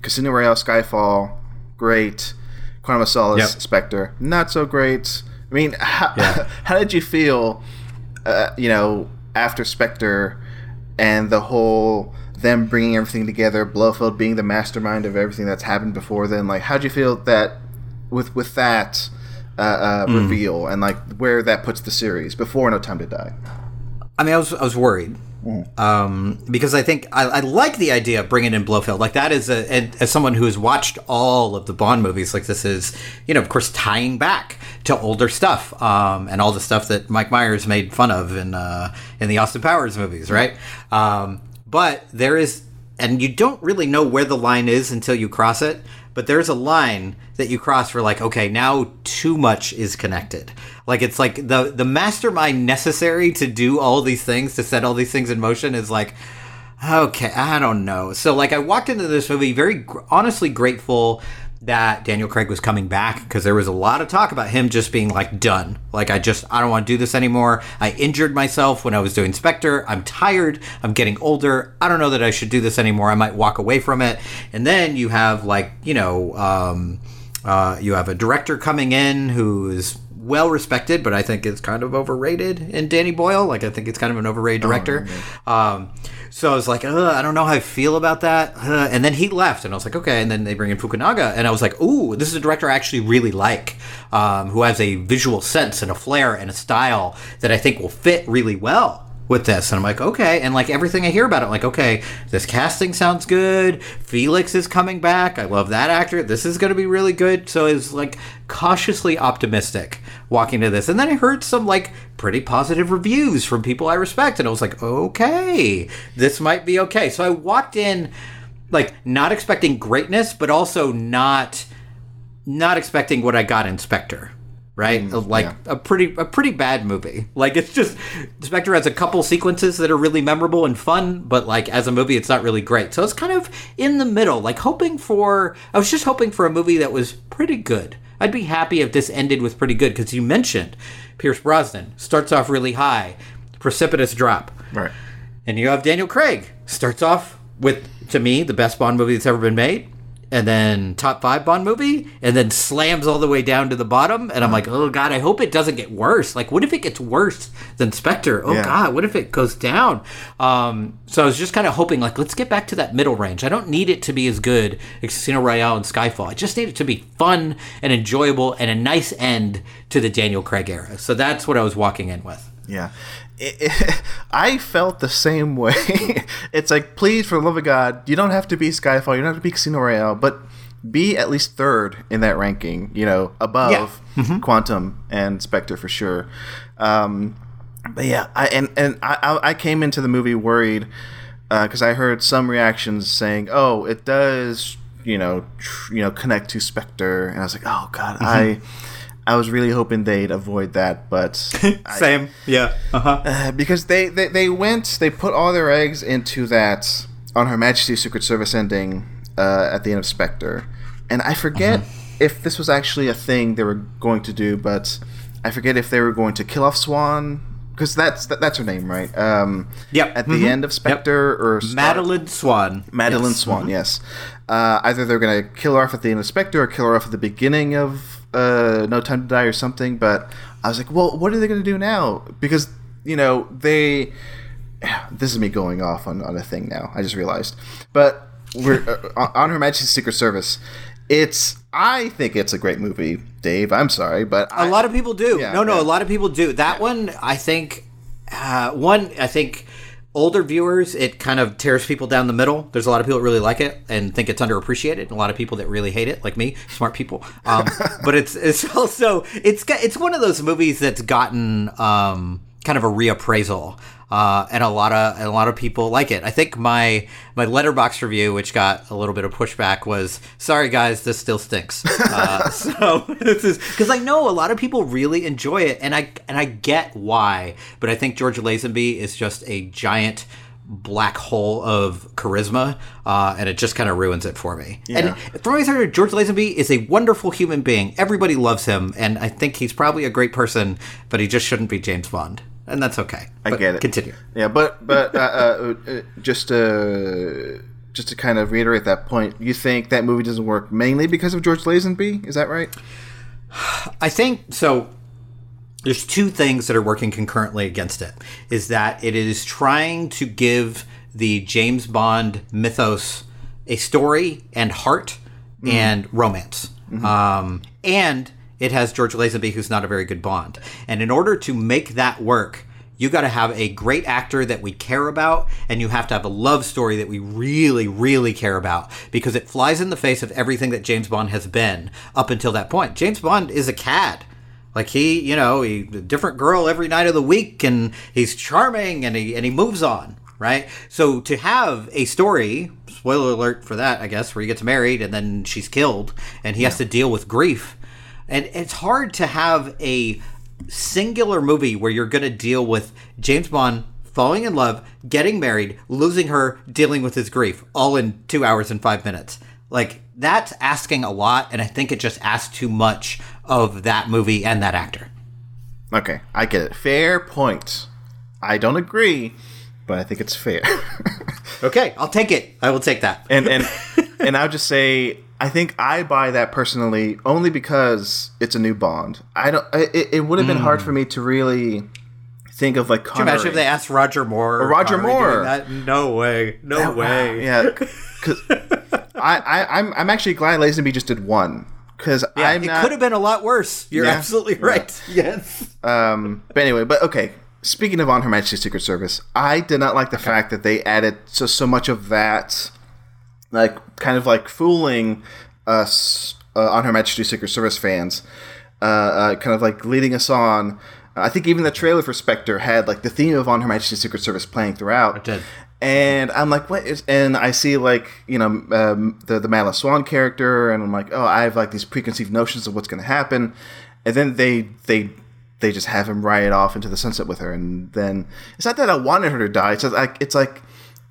Casino Royale, Skyfall, great, Quantum of Solace, Yep. Spectre, not so great. I mean, [laughs] how, Yeah. [laughs] how did you feel, uh, you know, after Spectre and the whole them bringing everything together, Blofeld being the mastermind of everything that's happened before then? Like, how'd you feel that with with that uh, uh, reveal and like where that puts the series before No Time to Die? I mean, I was I was worried um, because I think I, I like the idea of bringing in Blofeld. Like that is a and as someone who has watched all of the Bond movies, like this is you know of course tying back to older stuff um, and all the stuff that Mike Myers made fun of in uh, in the Austin Powers movies, right? Um, but there is, and you don't really know where the line is until you cross it. But there's a line that you cross for like, okay, now too much is connected. Like it's like the the mastermind necessary to do all these things to set all these things in motion is like, okay, I don't know. So like I walked into this movie very honestly grateful that Daniel Craig was coming back because there was a lot of talk about him just being like done. Like I just I don't want to do this anymore. I injured myself when I was doing Spectre. I'm tired. I'm getting older. I don't know that I should do this anymore. I might walk away from it. And then you have like, you know, um uh, you have a director coming in who is well respected, but I think is kind of overrated in Danny Boyle. Like I think it's kind of an overrated director. Um, so I was like, I don't know how I feel about that. Uh, and then he left, and I was like, okay. And then they bring in Fukunaga, and I was like, ooh, this is a director I actually really like, um, who has a visual sense and a flair and a style that I think will fit really well with this. And i'm like okay. And like everything i hear about it I'm like okay this casting sounds good. Felix is coming back. I love that actor. This is going to be really good. So it's like cautiously optimistic walking to this. And then i heard some like pretty positive reviews from people i respect. And i was like okay this might be okay. So i walked in like not expecting greatness but also not not expecting what i got in spectre right? Mm, like yeah. a pretty a pretty bad movie. Like it's just Spectre has a couple sequences that are really memorable and fun, but like as a movie, it's not really great. So it's kind of in the middle, like hoping for. I was just hoping for a movie that was pretty good, I'd be happy if this ended with pretty good because you mentioned Pierce Brosnan starts off really high, precipitous drop. Right. And you have Daniel Craig starts off with to me the best Bond movie that's ever been made, and then top five Bond movie, and then slams all the way down to the bottom. And I'm like, oh god, I hope it doesn't get worse. Like, what if it gets worse than Spectre? Oh Yeah. god, what if it goes down? Um, so I was just kind of hoping, like, let's get back to that middle range. I don't need it to be as good as Casino Royale and Skyfall. I just need it to be fun and enjoyable and a nice end to the Daniel Craig era. So that's what I was walking in with. Yeah. It, [laughs] it- I felt the same way. [laughs] it's like, please, for the love of God, you don't have to be Skyfall, you don't have to be Casino Royale, but be at least third in that ranking, you know, above mm-hmm. Quantum and Spectre for sure. Um, but yeah, I and and I I I came into the movie worried uh, because I heard some reactions saying, "Oh, it does," you know, tr- you know, connect to Spectre, and I was like, "Oh God, I." Mm-hmm. I was really hoping they'd avoid that, but [laughs] I- Same, yeah, uh huh. uh, because they, they they went they put all their eggs into that on Her Majesty's Secret Service ending uh, at the end of Spectre, and I forget if this was actually a thing they were going to do, but I forget if they were going to kill off Swann because that's that, that's her name, right? Um, Yep. At the end of Spectre or start- Madeleine Swann. Madeleine Yes. Swann, yes. Uh, either they're going to kill her off at the end of Spectre or kill her off at the beginning of uh, No Time to Die or something. But I was like, well, what are they going to do now? Because, you know, they. [sighs] This is me going off on, on a thing now. I just realized. But we're [laughs] uh, on Her Majesty's Secret Service. It's. I think it's a great movie, Dave. I'm sorry, but A lot of people do. Yeah, no, no, yeah. a lot of people do. That one, I think, uh, one, I think older viewers, it kind of tears people down the middle. There's a lot of people that really like it and think it's underappreciated. and A lot of people that really hate it, like me, smart people. Um, [laughs] but it's it's also it's got- it's one of those movies that's gotten um, kind of a reappraisal. Uh, and a lot of and a lot of people like it. I think my my Letterboxd review, which got a little bit of pushback, was sorry guys, this still stinks. Uh, [laughs] [laughs] so this is because I know a lot of people really enjoy it, and I and I get why. But I think George Lazenby is just a giant black hole of charisma, uh, and it just kind of ruins it for me. And from what I George Lazenby is a wonderful human being. Everybody loves him, and I think he's probably a great person, but he just shouldn't be James Bond, and that's okay. I But get it. Continue. Yeah, but but uh, uh, uh, just to just to kind of reiterate that point, you think that movie doesn't work mainly because of George Lazenby? Is that right? I think so. There's two things that are working concurrently against it. Is that it is trying to give the James Bond mythos a story and heart and romance, um, and it has George Lazenby, who's not a very good Bond. And in order to make that work, you got to have a great actor that we care about, and you have to have a love story that we really, really care about because it flies in the face of everything that James Bond has been up until that point. James Bond is a cad. Like he, you know, he a different girl every night of the week, and he's charming, and he and he moves on, right? So to have a story, spoiler alert for that, I guess, where he gets married and then she's killed, and he has to deal with grief, and it's hard to have a singular movie where you're going to deal with James Bond falling in love, getting married, losing her, dealing with his grief, all in two hours and five minutes. Like that's asking a lot, and I think it just asks too much of that movie and that actor. Okay, I get it. Fair point. I don't agree, but I think it's fair. [laughs] Okay, I'll take it. I will take that. and and [laughs] and I'll just say I think I buy that personally only because it's a new Bond. I don't. It, it would have been hard for me to really think of like. Can you imagine if they asked Roger Moore? Or Roger Moore. that? No way. No way. [laughs] Yeah, because I, I I'm I'm actually glad Lazenby just did one because Yeah, I'm it not. could have been a lot worse. You're Yeah. absolutely right. [laughs] Yes. Um, but anyway, but okay. Speaking of On Her Majesty's Secret Service, I did not like the fact that they added so so much of that, like kind of like fooling us uh, On Her Majesty's Secret Service fans, uh, uh, kind of like leading us on. I think even the trailer for Spectre had like the theme of On Her Majesty's Secret Service playing throughout. It did. And I'm like, what is? And I see like you know um, the the Madeleine Swann character, and I'm like, oh, I have like these preconceived notions of what's going to happen, and then they they they just have him ride off into the sunset with her, and then it's not that I wanted her to die. It's like it's like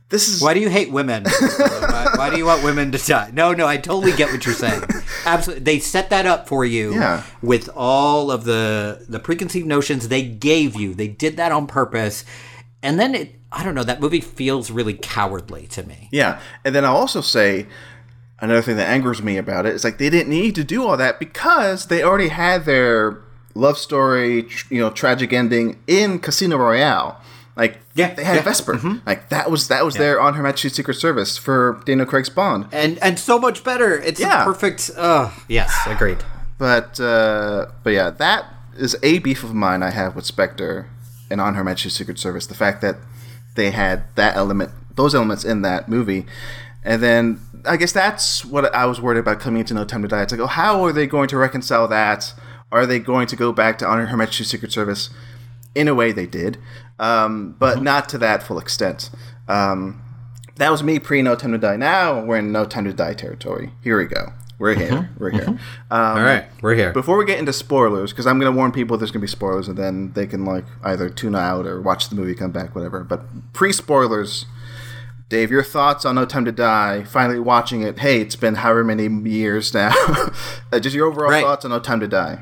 this is Why do you hate women? [laughs] why, why do you want women to die? No, no, I totally get what you're saying. [laughs] absolutely. They set that up for you Yeah. with all of the the preconceived notions they gave you. They did that on purpose, and then it. I don't know. That movie feels really cowardly to me. Yeah, and then I'll also say another thing that angers me about it is like they didn't need to do all that because they already had their love story, you know, tragic ending in Casino Royale. Like Yeah, they had yeah, Vesper. Like that was that was there on Her Majesty's Secret Service for Daniel Craig's Bond. And and so much better. It's Yeah. a perfect. Uh, yes, agreed. But uh, but yeah, that is a beef of mine I have with Spectre and on Her Majesty's Secret Service. The fact that they had that element, those elements in that movie, and then I guess that's what I was worried about coming into No Time to Die. It's like, oh, how are they going to reconcile that? Are they going to go back to on Her Majesty's Secret Service? In a way, they did, um, but not to that full extent. Um, that was me pre No Time to Die. Now we're in No Time to Die territory. Here we go. We're here. We're here. Um, All right, we're here. before we get into spoilers, because I'm going to warn people there's going to be spoilers, and then they can like either tune out or watch the movie, come back, whatever. But pre spoilers, Dave, your thoughts on No Time to Die? Finally watching it. Hey, it's been however many years now. [laughs] Uh, Just your overall Right. thoughts on No Time to Die.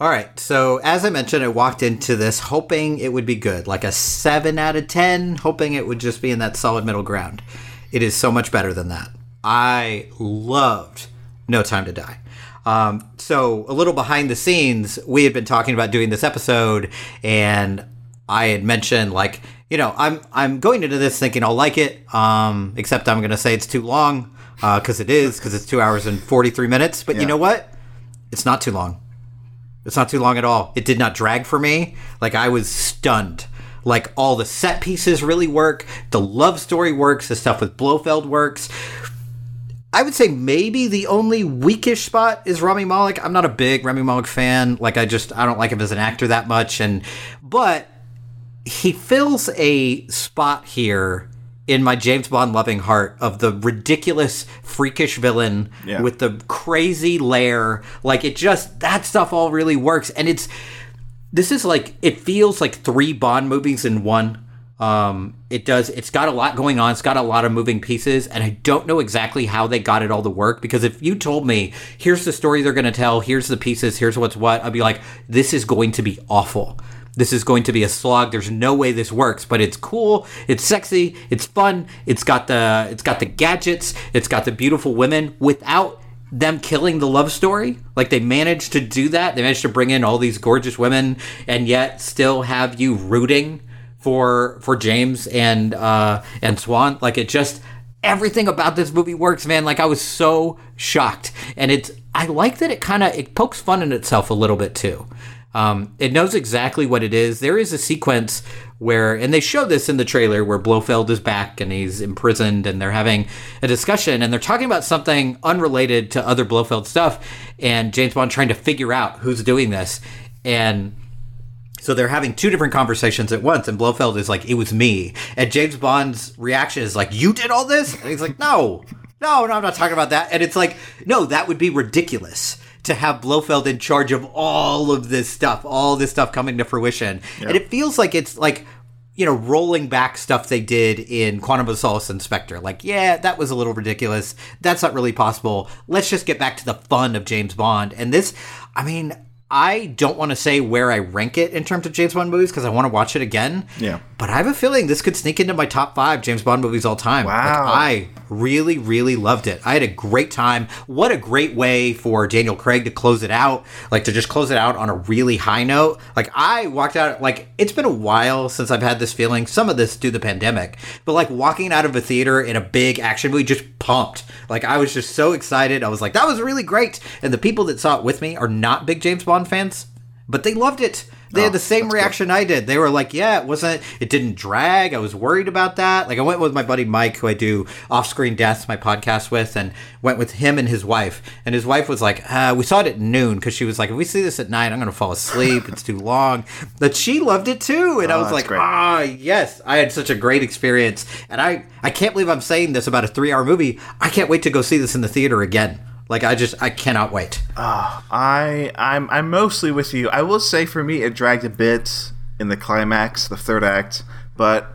All right. So, as I mentioned, I walked into this hoping it would be good, like a 7 out of 10, hoping it would just be in that solid middle ground. It is so much better than that. I loved No Time to Die. Um, so, a little behind the scenes, we had been talking about doing this episode, and I had mentioned, like, you know, I'm I'm going into this thinking I'll like it, um, except I'm going to say it's too long because it is, because it's two hours and 43 minutes. But you know what? It's not too long. It's not too long at all. It did not drag for me. Like I was stunned. Like all the set pieces really work. The love story works. The stuff with Blofeld works. I would say maybe the only weakish spot is Rami Malek. I'm not a big Rami Malek fan. Like I just I don't like him as an actor that much. And but he fills a spot here in my James Bond loving heart of the ridiculous, freakish villain Yeah. with the crazy lair. Like it just that stuff all really works, and it's this is like it feels like three Bond movies in one. Um, it does. It's got a lot going on. It's got a lot of moving pieces, and I don't know exactly how they got it all to work. Because if you told me, here's the story they're going to tell, here's the pieces, here's what's what, I'd be like, this is going to be awful. This is going to be a slog. There's no way this works, but it's cool. It's sexy. It's fun. It's got the it's got the gadgets. It's got the beautiful women without them killing the love story. Like they managed to do that. They managed to bring in all these gorgeous women and yet still have you rooting for for James and uh and Swann. Like it just everything about this movie works, man. Like I was so shocked. And it's I like that it kind of it pokes fun in itself a little bit too. Um, it knows exactly what it is. There is a sequence where, and they show this in the trailer, where Blofeld is back and he's imprisoned, and they're having a discussion, and they're talking about something unrelated to other Blofeld stuff, and James Bond trying to figure out who's doing this, and so they're having two different conversations at once, and Blofeld is like, "It was me," and James Bond's reaction is like, "You did all this?" And he's like, "No, no, no, I'm not talking about that." And it's like, "No, that would be ridiculous." To have Blofeld in charge of all of this stuff, all this stuff coming to fruition, and it feels like it's like you know, rolling back stuff they did in Quantum of Solace and Spectre. Like, yeah, that was a little ridiculous. That's not really possible. Let's just get back to the fun of James Bond. And this, I mean, I don't want to say where I rank it in terms of James Bond movies because I want to watch it again. Yeah. But I have a feeling this could sneak into my top five James Bond movies all time. Like, Wow. I really, really loved it. I had a great time. What a great way for Daniel Craig to close it out. Like to just close it out on a really high note. Like I walked out like it's been a while since I've had this feeling. Some of this due to the pandemic. But like walking out of a theater in a big action movie just pumped. Like I was just so excited. I was like, that was really great. And the people that saw it with me are not big James Bond fans, but they loved it. They had the same reaction I did. They were like, "Yeah, it wasn't. It didn't drag. I was worried about that." Like I went with my buddy Mike, who I do Off Screen Deaths, my podcast with, and went with him and his wife. And his wife was like, uh, "We saw it at noon because she was like, if we see this at night, I'm gonna fall asleep. It's too long." But she loved it too, and I Oh, was that's like. "Ah, yes, I had such a great experience." And I, I can't believe I'm saying this about a three-hour movie. I can't wait to go see this in the theater again. Like I just, I cannot wait. Ah, I I'm I'm mostly with you. I will say for me it dragged a bit in the climax, the third act, but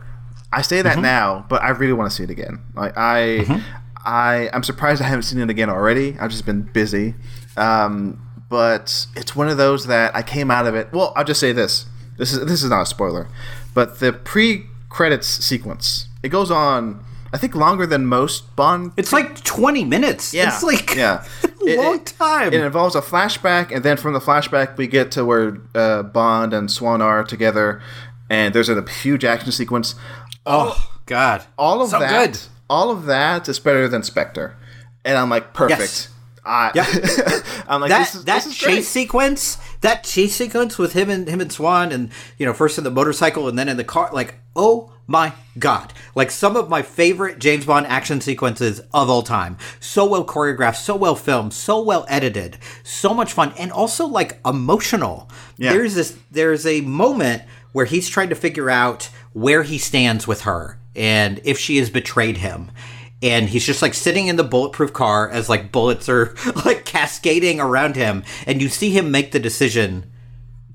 I say that mm-hmm. now, but I really want to see it again. Like I mm-hmm. I I'm surprised I haven't seen it again already. I've just been busy. Um, but it's one of those that I came out of it. Well, I'll just say this. This is this is not a spoiler, but the pre-credits sequence it goes on. I think longer than most Bond. It's like 20 minutes. Yeah, It's like yeah, [laughs] a long it, time. It involves a flashback, and then from the flashback we get to where uh, Bond and Swann are together, and there's a huge action sequence. oh, God. All of So that, good. all of that is better than Spectre, and I'm like perfect. Yes. I, [laughs] I'm like that this is, that this is chase great. sequence, that chase sequence with him and him and Swann, and you know, first in the motorcycle and then in the car, like, oh my god! Like some of my favorite James Bond action sequences of all time. So well choreographed, so well filmed, so well edited, so much fun, and also like emotional. Yeah. There's this, there's a moment where he's trying to figure out where he stands with her and if she has betrayed him and he's just like sitting in the bulletproof car as like bullets are [laughs] like cascading around him and you see him make the decision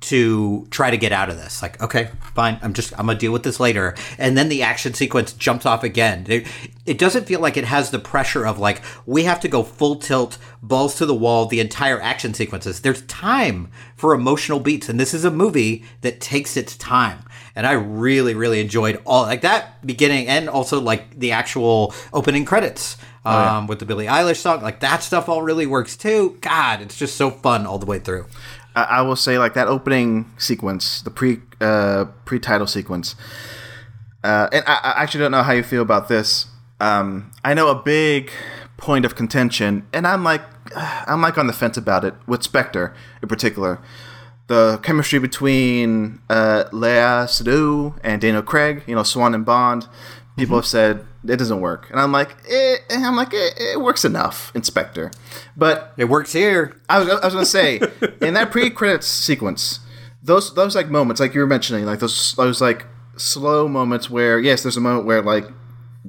to try to get out of this. Like okay fine i'm just i'm gonna deal with this later. And then the action sequence jumps off again. It, it doesn't feel like it has the pressure of like we have to go full tilt balls to the wall the entire action sequences. There's time for emotional beats and this is a movie that takes its time and I really, really enjoyed all like that beginning and also like the actual opening credits um, with the Billie Eilish song. Like that stuff all really works too. God, it's just so fun all the way through. I, I will say like that opening sequence, the pre uh, pre title sequence. Uh, and I, I actually don't know how you feel about this. Um, I know a big point of contention, and I'm like, [sighs] I'm like on the fence about it with Spectre in particular. The chemistry between uh, Léa Seydoux and Daniel Craig, you know, Swann and Bond, people have said it doesn't work, and I'm like, eh, I'm like, it, it works enough in Spectre, but It works here. I was, I was gonna say [laughs] in that pre-credits sequence, those those like moments, like you were mentioning, like those those like slow moments where yes, there's a moment where like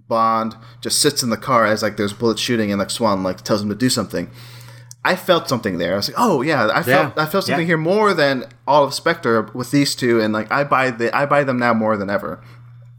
Bond just sits in the car as like there's bullets shooting and like Swann like tells him to do something. I felt something there. I was like, oh yeah, I felt Yeah. I felt something Yeah. here more than all of Spectre with these two, and like I buy the I buy them now more than ever.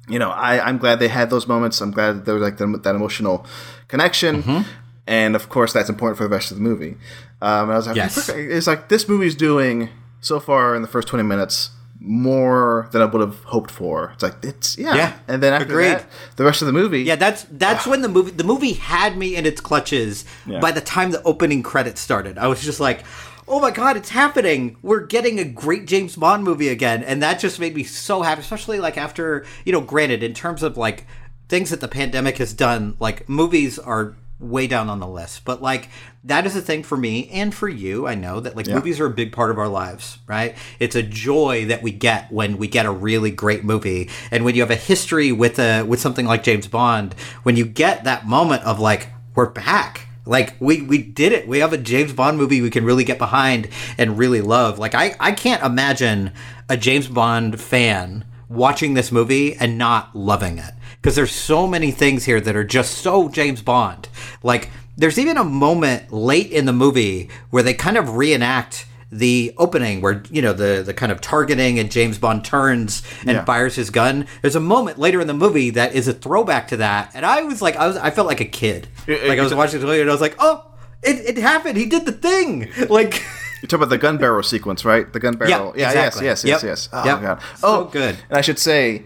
You know, I I'm glad they had those moments. I'm glad that there was like the, that emotional connection, Mm-hmm. and of course that's important for the rest of the movie. Um, and I was like, Yes. it's like this movie's doing so far in the first 20 minutes more than I would have hoped for. It's like it's yeah, Yeah. and then after Agreed. that, the rest of the movie, Yeah, that's that's ah. when the movie the movie had me in its clutches Yeah. by the time the opening credits started. I was just like, "Oh my god, it's happening. We're getting a great James Bond movie again." And that just made me so happy, especially like after, you know, granted in terms of like things that the pandemic has done, like movies are way down on the list. But like that is a thing for me and for you. I know that like movies are a big part of our lives, right? It's a joy that we get when we get a really great movie. And when you have a history with a with something like James Bond, when you get that moment of like we're back. Like we we did it. We have a James Bond movie we can really get behind and really love. Like I I can't imagine a James Bond fan watching this movie and not loving it because there's so many things here that are just so James Bond. Like there's even a moment late in the movie where they kind of reenact the opening where you know the the kind of targeting and James Bond turns and Yeah. fires his gun. There's a moment later in the movie that is a throwback to that, and I was like, I was I felt like a kid. It- like I was watching watching movie and I was like, oh, it, it happened. He did the thing. [laughs] Like. You talk about the gun barrel sequence, right? The gun barrel. Yeah, exactly. yes, yes, yes, Yep. yes. Oh Yep. my god. So Oh, good. And I should say,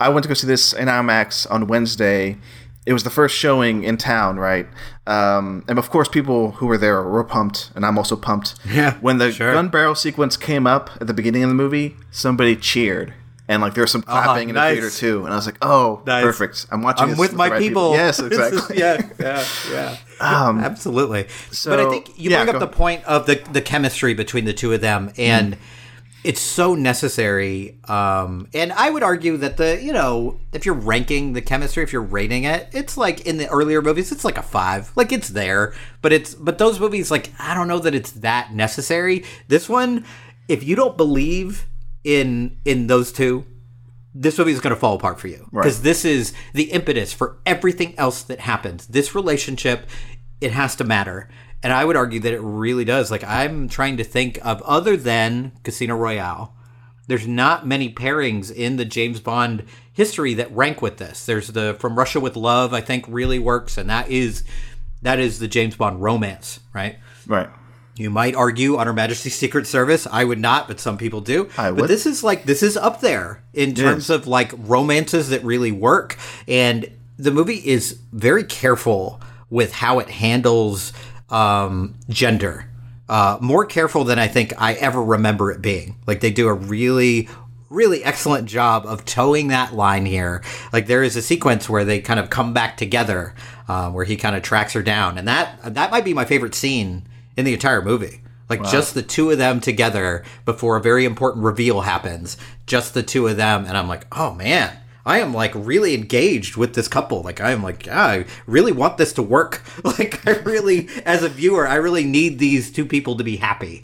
I went to go see this in IMAX on Wednesday. It was the first showing in town, right? Um, and of course, people who were there were pumped, and I'm also pumped. Yeah, [laughs] When the sure. gun barrel sequence came up at the beginning of the movie, somebody cheered. And like there was some ah, clapping in the nice. theater too, and I was like, "Oh, Nice. perfect! I'm watching. I'm this with the my right people. Yes, [laughs] exactly. [laughs] yeah, yeah, yeah. Um, Absolutely. so- but I think you yeah, bring up the point of the the chemistry between the two of them, and mm. It's so necessary. Um, and I would argue that the you know if you're ranking the chemistry, if you're rating it, it's like in the earlier movies, it's like a five. Like it's there, but it's but those movies, like I don't know that it's that necessary. This one, if you don't believe in in those two this movie is going to fall apart for you because this is the impetus for everything else that happens. This relationship, it has to matter. And I would argue that it really does. Like, I'm trying to think of other than Casino Royale, there's not many pairings in the James Bond history that rank with this. There's the From Russia with Love, I think really works, and that is that is the James Bond romance, right? Right. You might argue on Her Majesty's Secret Service. I would not, but some people do. I But this is like this is up there in terms of like romances that really work. And the movie is very careful with how it handles um, gender. Uh, more careful than I think I ever remember it being. Like they do a really really excellent job of toeing that line here. Like there is a sequence where they kind of come back together, uh, where he kind of tracks her down, and that that might be my favorite scene in the entire movie. Like just the two of them together before a very important reveal happens. Just the two of them, and I'm like, oh man. I am like really engaged with this couple. Like I am like, yeah, I really want this to work. [laughs] Like I really, as a viewer, I really need these two people to be happy.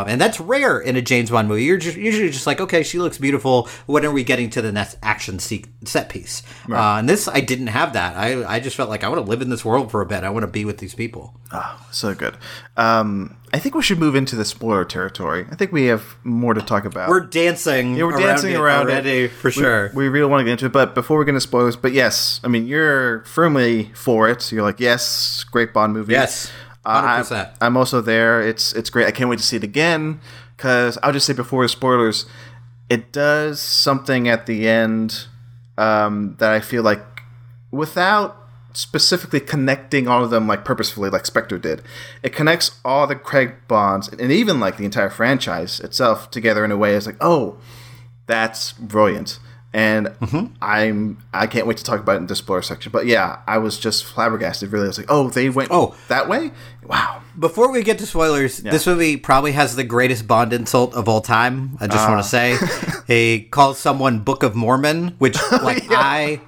Um, and that's rare in a James Bond movie. You're just usually just like, okay, she looks beautiful. When are we getting to the next action se- set piece? Uh, and this, I didn't have that. I, I just felt like I want to live in this world for a bit. I want to be with these people. Oh, so good. Um, I think we should move into the spoiler territory. I think we have more to talk about. We're dancing. Yeah, we're around dancing it around it. already for We- sure. We, really want to get into it, but before we get into spoilers, but yes, I mean you're firmly for it. You're like, yes, great Bond movie. Yes, Uh, 100%. I, am also there. It's it's great. I can't wait to see it again because I'll just say before the spoilers, it does something at the end um, that I feel like without specifically connecting all of them like purposefully like Spectre did. It connects all the Craig Bonds and even like the entire franchise itself together in a way it's like, oh, that's brilliant. And I'm I can't wait to talk about it in the spoiler section. But yeah, I was just flabbergasted. Really, I was like, oh, they went Oh. that way. Wow. Before we get to spoilers, this movie probably has the greatest Bond insult of all time. I just Ah. want to say, [laughs] he calls someone Book of Mormon, which [laughs] like I,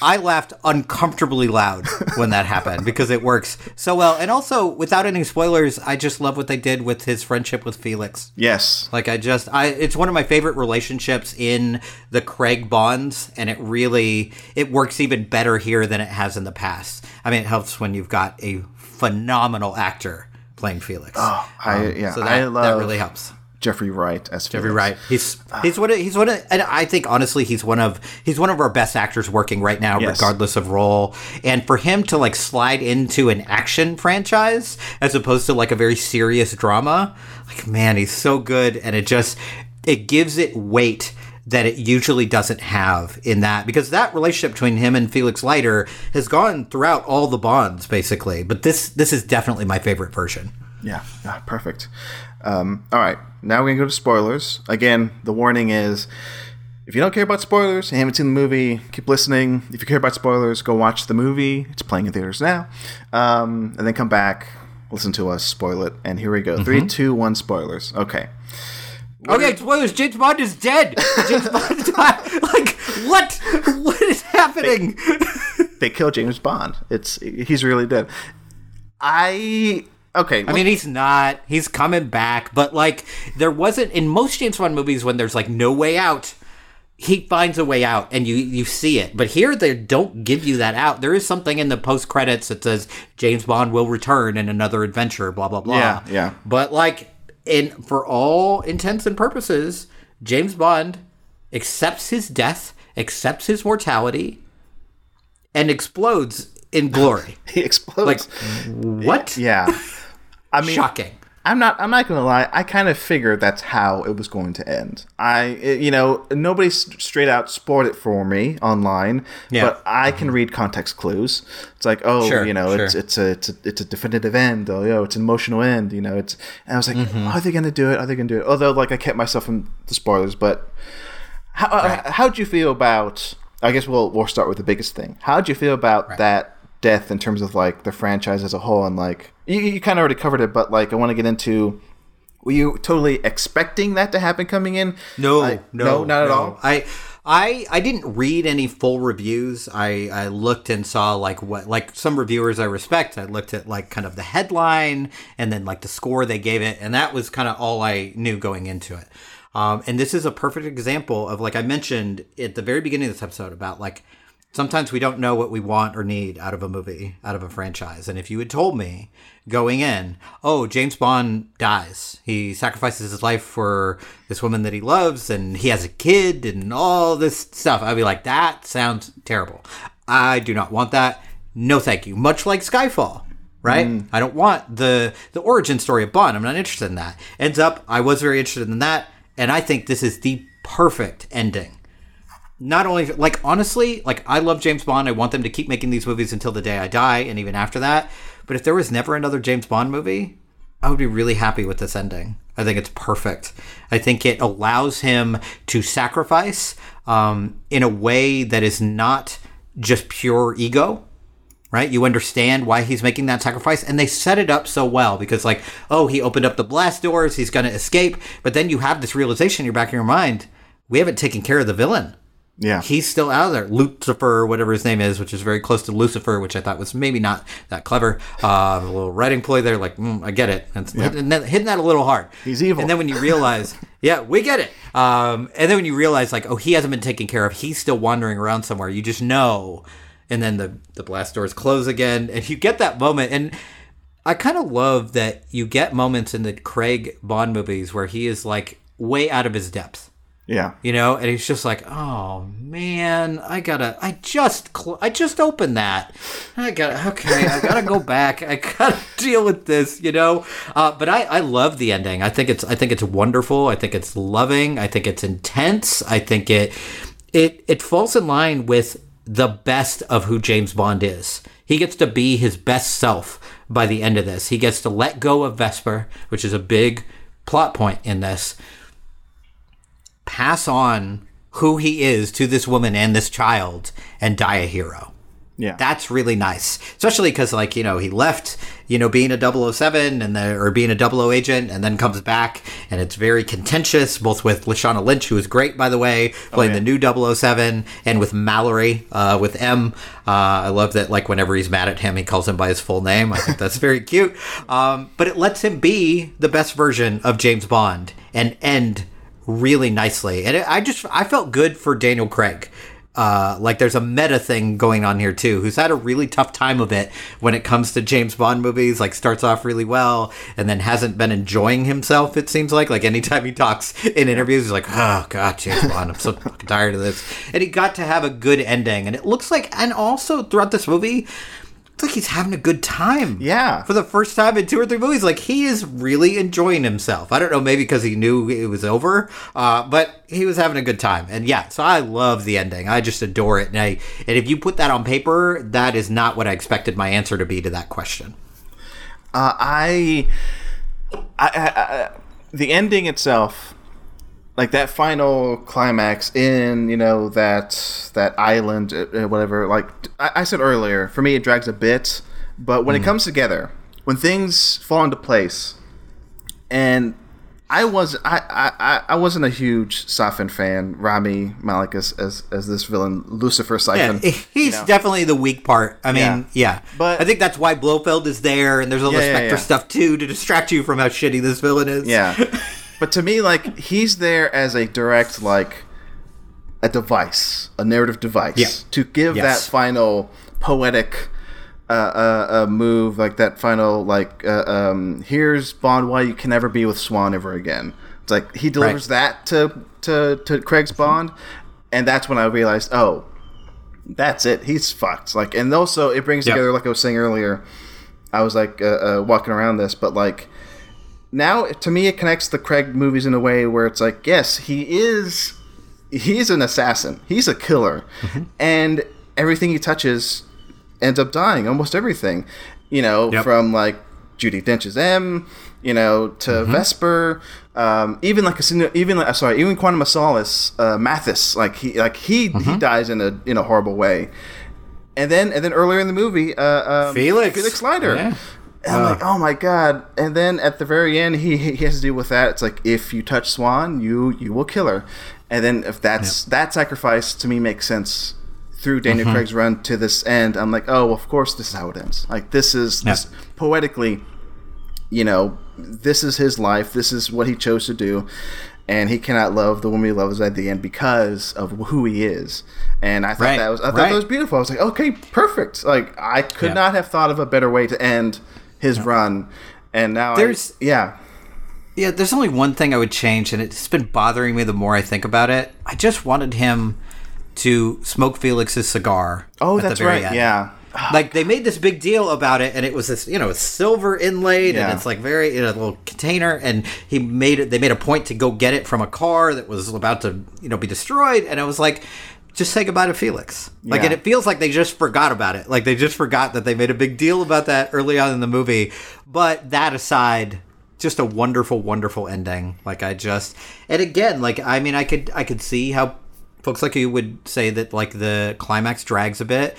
I laughed uncomfortably loud when that happened because it works so well. And also, without any spoilers, I just love what they did with his friendship with Felix. Yes. Like I just I it's one of my favorite relationships in the Craig Bonds and it really it works even better here than it has in the past. I mean it helps when you've got a phenomenal actor playing Felix. Oh, I um, yeah. so that, I love that really helps. Jeffrey Wright as Jeffrey Felix. Wright. He's he's one of he's one of and I think honestly he's one of he's one of our best actors working right now, Yes. regardless of role. And for him to like slide into an action franchise as opposed to like a very serious drama, like man, he's so good and it just it gives it weight that it usually doesn't have in that because that relationship between him and Felix Leiter has gone throughout all the bonds basically. But this this is definitely my favorite version. Yeah, ah, perfect. Um, all right, now we're gonna go to spoilers. Again, the warning is if you don't care about spoilers, you haven't seen the movie, keep listening. If you care about spoilers, go watch the movie. It's playing in theaters now, um, and then come back, listen to us, spoil it, and here we go. Three, two, one, spoilers. Okay. Okay, spoilers. James Bond is dead. James [laughs] Bond died. Like what? What is happening? They kill James Bond. It's he's really dead. I okay. I mean, he's not. He's coming back, but like there wasn't in most James Bond movies when there's like no way out. He finds a way out, and you you see it. But here, they don't give you that out. There is something in the post credits that says James Bond will return in another adventure. Blah blah blah. Yeah, yeah. But like, in for all intents and purposes, James Bond accepts his death, accepts his mortality, and explodes in glory. [laughs] he explodes. like what? yeah. I mean, Shocking. I'm not. I'm not gonna lie. I kind of figured that's how it was going to end. I, it- you know, nobody straight out spoiled it for me online. Yeah. But I can read context clues. It's like, oh, Sure, you know, it's sure. it's a it's a it's a definitive end. Oh, yo, it's an emotional end. You know, it's. And I was like, Mm-hmm. are they gonna do it? Are they gonna do it? Although, like, I kept myself from the spoilers. But how uh, how'd you feel about? I guess we'll we'll start with the biggest thing. How'd you feel about that death in terms of like the franchise as a whole and like you, you kind of already covered it, but like I want to get into. Were you totally expecting that to happen coming in? No, I- no, not at no. all. I, I, I didn't read any full reviews. I, I looked and saw like what, like some reviewers I respect. I looked at like kind of the headline and then like the score they gave it, and that was kind of all I knew going into it. Um, and this is a perfect example of like I mentioned at the very beginning of this episode about like sometimes we don't know what we want or need out of a movie, out of a franchise. And if you had told me going in, oh, James Bond dies, he sacrifices his life for this woman that he loves, and he has a kid, and all this stuff, I'd be like, that sounds terrible. I do not want that. No, thank you. Much like Skyfall. Right, mm. I don't want the the origin story of Bond. I'm not interested in that. Ends up, I was very interested in that, and I think this is the perfect ending not only like honestly, like I love James Bond. I want them to keep making these movies until the day I die, and even after that. But if there was never another James Bond movie, I would be really happy with this ending. I think it's perfect. I think it allows him to sacrifice um, in a way that is not just pure ego. Right? You understand why he's making that sacrifice, and they set it up so well because, like, oh, he opened up the blast doors, he's going to escape, but then you have this realization in your back of your mind: we haven't taken care of the villain Yeah. he's still out there. Lyutsifer, whatever his name is, which is very close to Lucifer, which I thought was maybe not that clever. Uh, a little writing ploy there, like mm, I get it, and hitting, that, hitting that a little hard. He's evil. And then when you realize, [laughs] yeah, we get it. Um, and then when you realize, like, oh, he hasn't been taken care of. He's still wandering around somewhere. You just know. And then the the blast doors close again, and you get that moment. And I kind of love that you get moments in the Craig Bond movies where he is like way out of his depth yeah. you know and he's just like oh man i gotta i just cl- i just opened that. I gotta okay i gotta go back. I gotta [laughs] deal with this you know? Uh, but i i love the ending. I think it's i think it's wonderful. I think it's loving. I think it's intense. I think it it it falls in line with the best of who james bond is. He gets to be his best self by the end of this. He gets to let go of vesper which is a big plot point in this pass on who he is to this woman and this child and die a hero. Yeah. That's really nice, especially because, like, you know, he left, you know, being a 007 and the, or being a 00 agent and then comes back and it's very contentious, both with Lashana Lynch, who is great, by the way, playing yeah. the new 007, and with Mallory, uh, with M. Uh, I love that, like, whenever he's mad at him, he calls him by his full name. I think that's very [laughs] cute. Um, but it lets him be the best version of James Bond and end really nicely. And it, I just I felt good for Daniel Craig. Uh, like there's a meta thing going on here too, who's had a really tough time of it when it comes to James Bond movies. Like starts off really well and then hasn't been enjoying himself. It seems like like anytime he talks in interviews, he's like, "Oh God, James Bond, I'm so [laughs] fucking tired of this." And he got to have a good ending, and it looks like, and also throughout this movie, it's like he's having a good time. Yeah. For the first time in two or three movies, like he is really enjoying himself. I don't know, maybe because he knew it was over, uh, but he was having a good time. And yeah, so I love the ending. I just adore it. And I, and if you put that on paper, that is not what I expected my answer to be to that question. Uh, I, I, I, I, the ending itself, like that final climax in you know that that island, uh, whatever. Like I, I said earlier, for me it drags a bit, but when it comes together, when things fall into place, and I was I, I, I wasn't a huge Safin fan. Rami Malek as, as, as this villain, Lucifer Yeah, he's you know. definitely the weak part. I mean, Yeah. yeah. But- I think that's why Blofeld is there, and there's all the Yeah, yeah, Spectre stuff too to distract you from how shitty this villain is. Yeah. [laughs] but to me, like he's there as a direct like a device, a narrative device Yeah. to give Yes. that final poetic uh, uh, uh, move, like that final like uh, um, here's Bond why you can never be with Swann ever again. It's like he delivers that to to to Craig's Bond, and that's when I realized, oh, that's it. He's fucked. Like, and also it brings Yep. together, like I was saying earlier. I was like uh, uh, walking around this, but like now to me it connects the Craig movies in a way where it's like, yes, he is he's an assassin. He's a killer. Mm-hmm. And everything he touches ends up dying, almost everything. You know, Yep. from like Judi Dench's M, you know, to Mm-hmm. Vesper, um, even like a even like, sorry, even Quantum of Solace, uh, Mathis, like he like he Mm-hmm. he dies in a in a horrible way. And then and then earlier in the movie, uh, um, Felix. Felix Leiter. Yeah. And I'm like, oh my god! And then at the very end, he he has to deal with that. It's like if you touch Swann, you you will kill her. And then if that's that sacrifice to me makes sense through Daniel Mm-hmm. Craig's run to this end. I'm like, oh, of course, this is how it ends. Like this is Yeah. this poetically, you know, this is his life. This is what he chose to do. and he cannot love the woman he loves at the end because of who he is. And I thought Right, that was I thought right. that was beautiful. I was like, okay, perfect. Like I could Yeah. not have thought of a better way to end his run. And now I- There's- yeah. Yeah, there's only one thing I would change, and it's been bothering me the more I think about it. I just wanted him to smoke Felix's cigar. Oh, at the that's very right. end. Yeah. Like they made this big deal about it, and it was this, you know, silver inlaid, Yeah. and it's like very in a little container. And he made it. They made a point to go get it from a car that was about to, you know, be destroyed. And I was like, just say goodbye to Felix. Like, Yeah. and it feels like they just forgot about it. Like they just forgot that they made a big deal about that early on in the movie. But that aside, just a wonderful, wonderful ending. Like I just, and again, like I mean, I could, I could see how folks like you would say that like the climax drags a bit.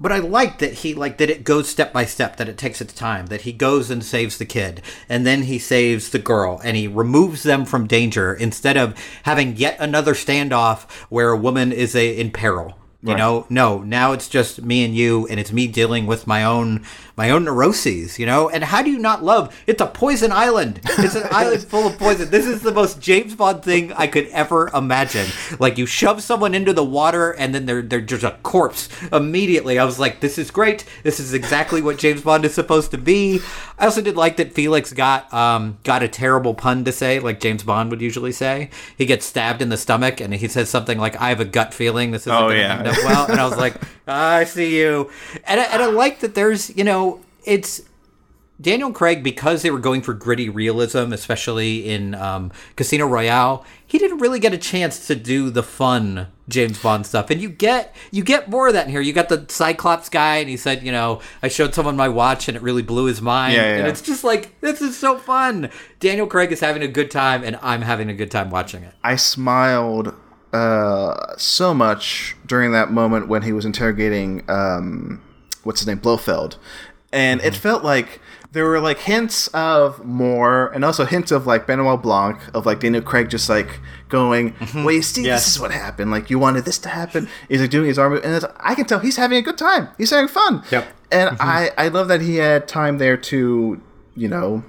But I like that he like that it goes step by step, that it takes its time, that he goes and saves the kid, and then he saves the girl, and he removes them from danger instead of having yet another standoff where a woman is a in peril. You Right. know, no. Now it's just me and you, and it's me dealing with my own my own neuroses. You know, and how do you not love? It's a poison island. It's an island full of poison. This is the most James Bond thing I could ever imagine. Like you shove someone into the water, and then they're they're just a corpse immediately. I was like, this is great. This is exactly what James Bond is supposed to be. I also did like that Felix got um got a terrible pun to say, like James Bond would usually say. He gets stabbed in the stomach, and he says something like, "I have a gut feeling this isn't Oh, to yeah. end up well." And I was like, [laughs] "I see you," and I, and I like that. There's you know, it's Daniel Craig because they were going for gritty realism, especially in um, Casino Royale. He didn't really get a chance to do the fun James Bond stuff, and you get you get more of that in here. You got the Cyclops guy, and he said, you know, I showed someone my watch, and it really blew his mind. Yeah, yeah, and yeah. it's just like this is so fun. Daniel Craig is having a good time, and I'm having a good time watching it. I smiled uh, so much during that moment when he was interrogating um, what's his name Blofeld, and Mm-hmm. it felt like there were like hints of more, and also hints of like Benoit Blanc of like Daniel Craig just like going, "Well, you see, Mm-hmm. Yes. this is what happened. Like you wanted this to happen." He's like doing his arm, and it's, I can tell he's having a good time. He's having fun. Yep. And I I love that he had time there to you know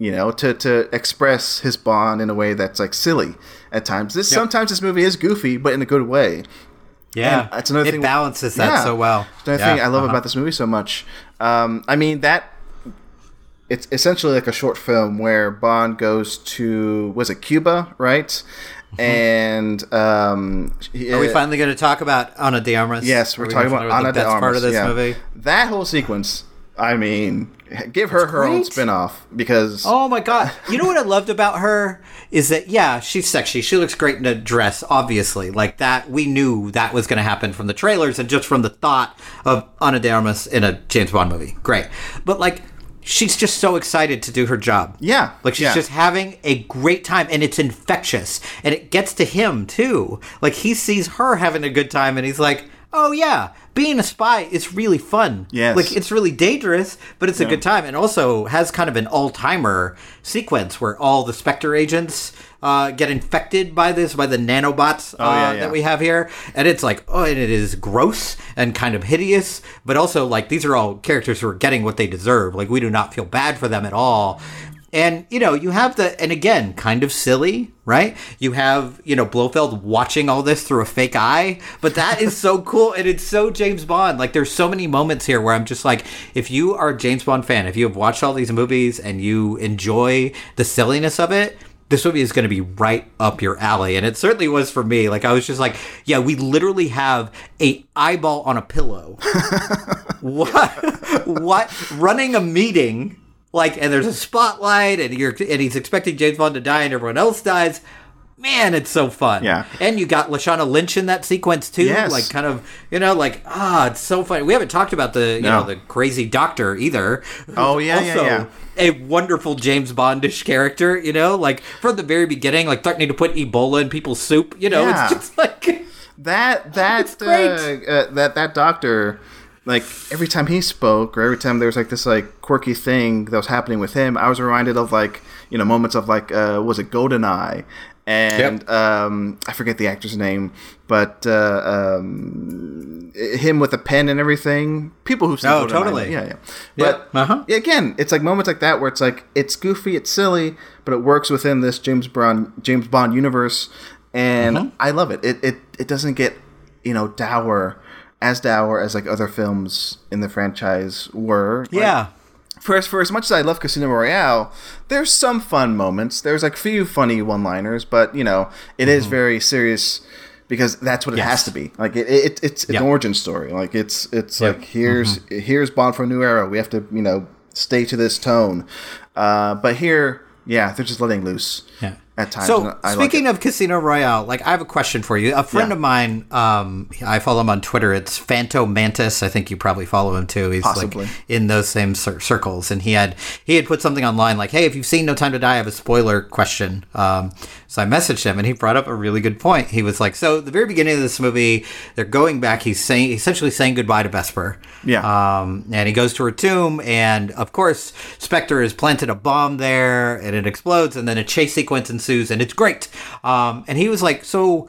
you know, to, to express his bond in a way that's like silly at times. This sometimes this movie is goofy, but in a good way. Yeah, And that's another it thing- balances that Yeah. so well. Another Yeah, thing I love uh-huh. about this movie so much. Um, I mean that it's essentially like a short film where Bond goes to was it Cuba, right? And um, Mm-hmm. Are we finally going to talk about Ana de Armas? Yes, we're we talking about Ana de Armas. part of this yeah. movie. That whole sequence. I mean, give her her own spin-off because Oh my god! You know what I loved about her is that yeah, she's sexy. She looks great in a dress. Obviously, like that, we knew that was going to happen from the trailers and just from the thought of Ana de Armas in a James Bond movie. Great, but like. She's just so excited to do her job. Yeah, Like she's yeah. just having a great time and it's infectious. And it gets to him too. Like he sees her having a good time and he's like, "Oh yeah, being a spy is really fun." Yes. Like it's really dangerous, but it's a good time, and also has kind of an all-timer sequence where all the Spectre agents uh, get infected by this, by the nanobots uh, Oh, yeah, yeah. that we have here, and it's like, oh, and it is gross and kind of hideous, but also like these are all characters who are getting what they deserve. Like we do not feel bad for them at all. And you know, you have the and again, kind of silly, right? You have, you know, Blofeld watching all this through a fake eye, but that is so [laughs] cool and it's so James Bond. Like there's so many moments here where I'm just like, if you are a James Bond fan, if you have watched all these movies and you enjoy the silliness of it, this movie is going to be right up your alley and it certainly was for me like i was just like yeah we literally have a eyeball on a pillow [laughs] what what running a meeting like and there's a spotlight and you're and he's expecting james bond to die and everyone else dies man it's so fun Yeah. and you got lashana lynch in that sequence too Yes. like kind of you know like ah it's so funny we haven't talked about the you No. know the crazy doctor either Oh, yeah, yeah, also yeah. a wonderful James Bondish character, you know, like from the very beginning, like threatening to put Ebola in people's soup, you know, Yeah. it's just like that [laughs] that It's great. uh, uh, that that doctor like every time he spoke or every time there was like this like quirky thing that was happening with him i was reminded of like you know moments of like uh was it goldeneye and um, I forget the actor's name, but uh, um, him with a pen and everything. People who've seen Oh, totally. yeah, yeah. But uh-huh. again, it's like moments like that where it's like it's goofy, it's silly, but it works within this James Bond James Bond universe, and Mm-hmm. I love it. It it it doesn't get you know dour as dour as like other films in the franchise were. Like, Yeah. for as, for as much as I love Casino Royale, there's some fun moments. There's like few funny one-liners, but you know, it is very serious because that's what it Mm-hmm. Yes. has to be. Like it, it it's, Yeah. an origin story. Like it's it's Yep. like here's here's Bond for a new era. We have to you know stay to this tone. Uh, but here, yeah, they're just letting loose. Yeah. At times. So like speaking it. of Casino Royale, like I have a question for you. A friend Yeah. of mine, um, I follow him on Twitter. It's Phantom Mantis. I think you probably follow him too. He's Possibly. like in those same cir- circles, and he had he had put something online like, "Hey, if you've seen No Time to Die, I have a spoiler question." Um, so I messaged him, and he brought up a really good point. He was like, "So the very beginning of this movie, they're going back. He's saying essentially saying goodbye to Vesper. Yeah. Um, and he goes to her tomb, and of course, Spectre has planted a bomb there, and it explodes, and then a chase sequence ensues, and it's great. Um, and he was like, "So,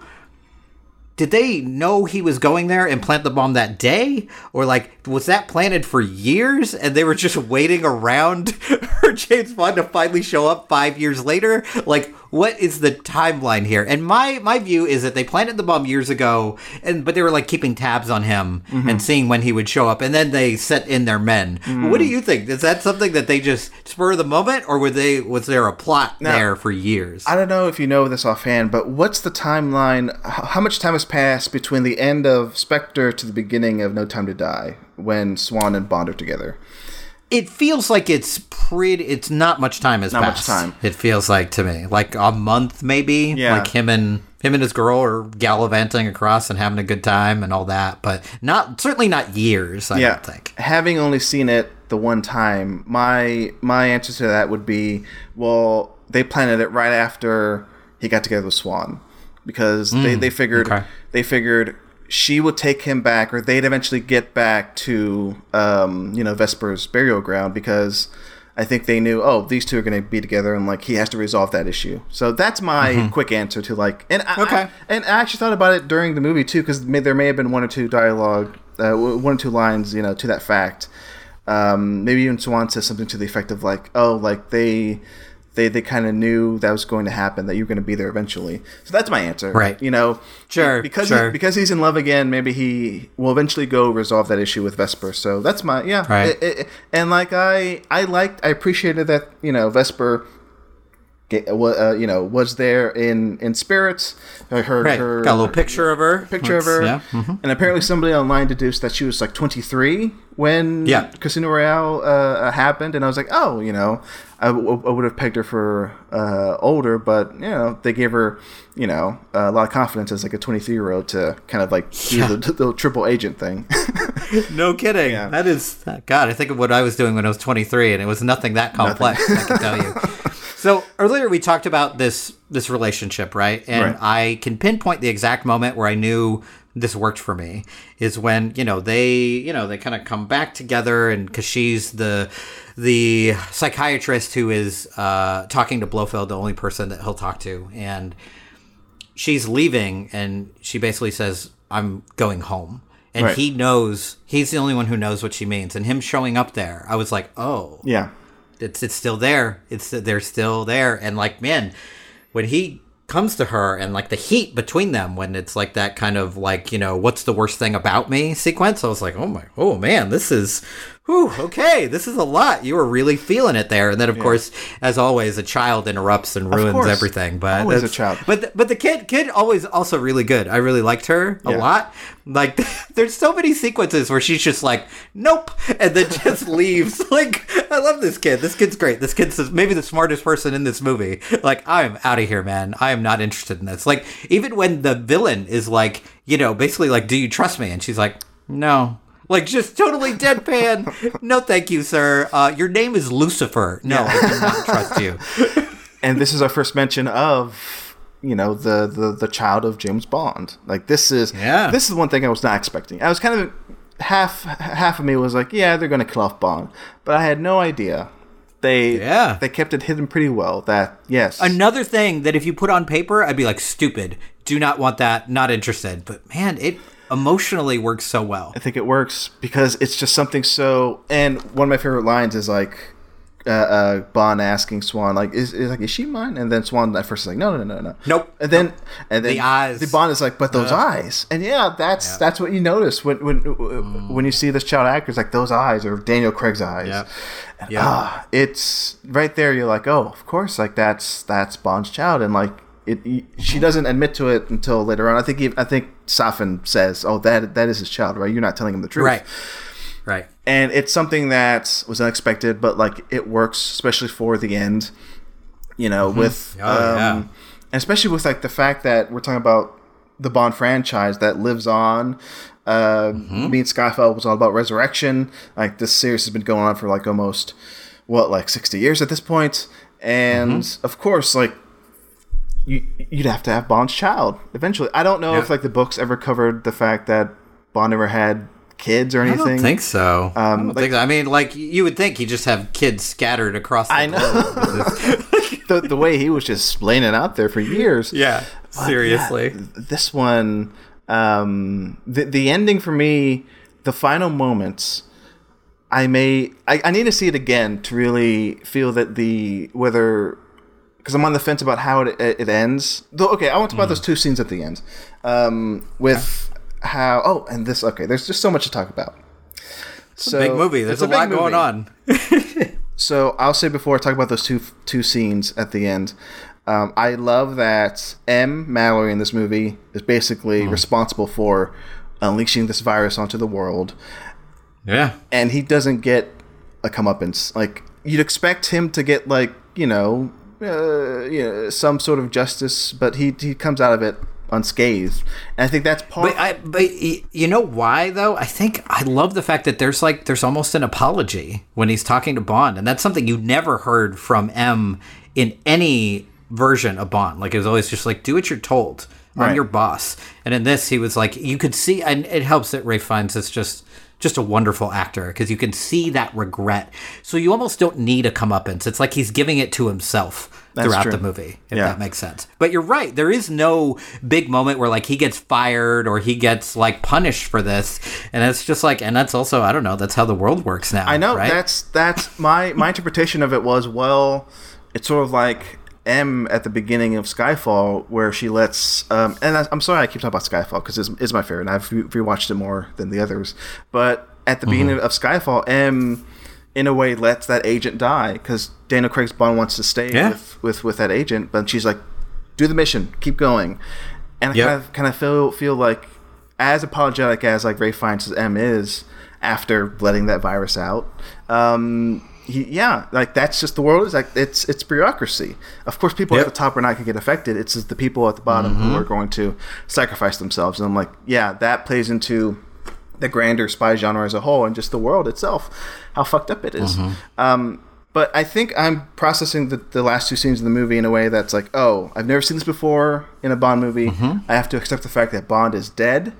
did they know he was going there and plant the bomb that day, or like was that planted for years, and they were just [laughs] waiting around [laughs] for James Bond to finally show up five years later? Like, what is the timeline here?" And my my view is that they planted the bomb years ago, and but they were like keeping tabs on him mm-hmm. and seeing when he would show up, and then they set in their men. Mm. What do you think? Is that something that they just spur of the moment, or were they was there a plot there for years? I don't know if you know this offhand, but what's the timeline? How much time has passed between the end of Spectre to the beginning of No Time to Die when Swann and Bond are together? It feels like it's pretty it's not much time has Not much time. it feels like to me like a month maybe Yeah. like him and him and his girl are gallivanting across and having a good time and all that but not certainly not years i yeah. don't think Having only seen it the one time, my my answer to that would be, well, they planted it right after he got together with Swann, because they, mm, they figured okay. they figured she would take him back, or they'd eventually get back to um, you know Vesper's burial ground because. I think they knew, oh, these two are going to be together, and like he has to resolve that issue. So that's my quick answer to like, and I, Okay. I- and I actually thought about it during the movie too, because there may have been one or two dialogue, uh, one or two lines, you know, to that fact. Um, maybe even Swann says something to the effect of like, "Oh, like they, they, they kind of knew that was going to happen, that you were going to be there eventually." So that's my answer, Right. You know, Sure, because sure. He, because he's in love again. Maybe he will eventually go resolve that issue with Vesper. So that's my yeah, Right. It- it- and like I, I liked, I appreciated that you know Vesper. Uh, you know, was there in in spirits. I heard right her got a little picture of her picture of her. Let's- yeah mhm. And apparently somebody online deduced that she was like 23 when Yeah. Casino Royale uh, happened. And I was like, oh, you know, I, w- I would have pegged her for uh, older, but, you know, they gave her, you know, a lot of confidence as like a 23 year old to kind of like do Yeah. the, the triple agent thing. [laughs] no kidding Yeah. that is god i think of what i was doing when i was 23 and it was nothing that complex i can tell you [laughs] so earlier we talked about this this relationship right and Right. i can pinpoint the exact moment where i knew this worked for me is when you know they you know they kind of come back together and because she's the the psychiatrist who is uh, talking to blofeld the only person that he'll talk to and she's leaving and she basically says i'm going home and Right. he knows he's the only one who knows what she means and him showing up there i was like oh yeah. It's it's still there. It's they're still there. And like man when he comes to her and like the heat between them when it's like that kind of like you know what's the worst thing about me sequence i was like oh my oh man this is whew, okay this is a lot. You were really feeling it there. And then of course as always a child interrupts and ruins everything but Always a child. but the, but the kid kid always also really good. I really liked her a lot. Like [laughs] there's so many sequences where she's just like nope and then just [laughs] leaves. Like i love this kid. This kid's great. This kid's maybe the smartest person in this movie. Like i'm out of here man. I am not interested in this. Like even when the villain is like you know basically like do you trust me? And she's like no like just totally deadpan [laughs] no thank you sir uh, your name is lucifer no i do not trust you [laughs] and this is our first mention of you know the, the the child of James Bond. Like this is Yeah. this is one thing I was not expecting. I was kind of half half of me was like, yeah, they're going to kill off Bond, but I had no idea they Yeah. they kept it hidden pretty well. That yes, Another thing that if you put on paper, I'd be like, stupid. Do not want that. Not interested. But man, it emotionally works so well. I think it works because it's just something so. And one of my favorite lines is like. Uh, uh, Bond asking Swann like is, is like is she mine? And then Swann at first is like no no no no Nope. And then and then The eyes. The Bond is like but those eyes. And yeah, that's that's what you notice when when when you see this child actor. It's like those eyes or Daniel Craig's eyes. Yeah. And, Yep. ah, it's right there. You're like oh of course like that's that's Bond's child and like. It, he- she doesn't admit to it until later on. I think he, I think Safin says, "Oh, that that is his child, right? You're not telling him the truth, Right. Right. and it's something that was unexpected, but like it works, especially for the end. You know, with Oh, yeah. and especially with like the fact that we're talking about the Bond franchise that lives on. Uh, Mm-hmm. Me and Skyfall was all about resurrection. Like this series has been going on for like almost what like sixty years at this point, and Mm-hmm. of course, like you you'd have to have Bond's child eventually. I don't know Yeah. if like the books ever covered the fact that Bond never had kids or I anything. don't think so. I, don't like- think so. I mean, like you would think you just have kids scattered across. The I know. [laughs] the, the way he was just laying it out there for years. yeah. But, Seriously. yeah, this one, um, the the ending for me, the final moments. I may I, I need to see it again to really feel that the whether because I'm on the fence about how it, it ends. Though, okay, I want to talk about those two scenes at the end, um, with how oh and this okay. There's just so much to talk about. So, a Big movie. There's it's a, lot big going on. [laughs] [laughs] So I'll say before I talk about those two two scenes at the end, um, I love that M Mallory in this movie is basically responsible for unleashing this virus onto the world, Yeah. and he doesn't get a comeuppance. Like you'd expect him to get like you know, uh, you know some sort of justice, but he he comes out of it unscathed, and I think that's part. But I, but you know why though? I think I love the fact that there's like there's almost an apology when he's talking to Bond, and that's something you never heard from M in any version of Bond. Like it was always just like do what you're told. I'm Right. your boss. And in this, he was like, you could see, and it helps that Ralph Fiennes is just just a wonderful actor because you can see that regret. So you almost don't need a comeuppance. It's like he's giving it to himself That's throughout true. the movie, if Yeah. that makes sense. But you're right. There is no big moment where like he gets fired or he gets like punished for this, and it's just like, and that's also I don't know. That's how the world works now. I know right? that's that's my my interpretation of it was well, it's sort of like M at the beginning of Skyfall where she lets um and I, I'm sorry I keep talking about Skyfall because it's, it's my favorite and I've re- rewatched it more than the others, but at the beginning of Skyfall M in a way lets that agent die because Daniel Craig's Bond wants to stay Yeah. with, with with that agent, but she's like, do the mission, keep going, and I Yep. kind of kind of feel feel like as apologetic as like Ralph Fiennes' M is after letting that virus out. Um, he, yeah, like that's just the world is like it's it's bureaucracy. Of course, people Yep. at the top are not going to get affected. It's just the people at the bottom who mm-hmm. are going to sacrifice themselves. And I'm like, yeah, that plays into the grander spy genre as a whole and just the world itself, how fucked up it is. Mm-hmm. Um, but I think I'm processing the, the last two scenes of the movie in a way that's like, oh, I've never seen this before in a Bond movie. Mm-hmm. I have to accept the fact that Bond is dead,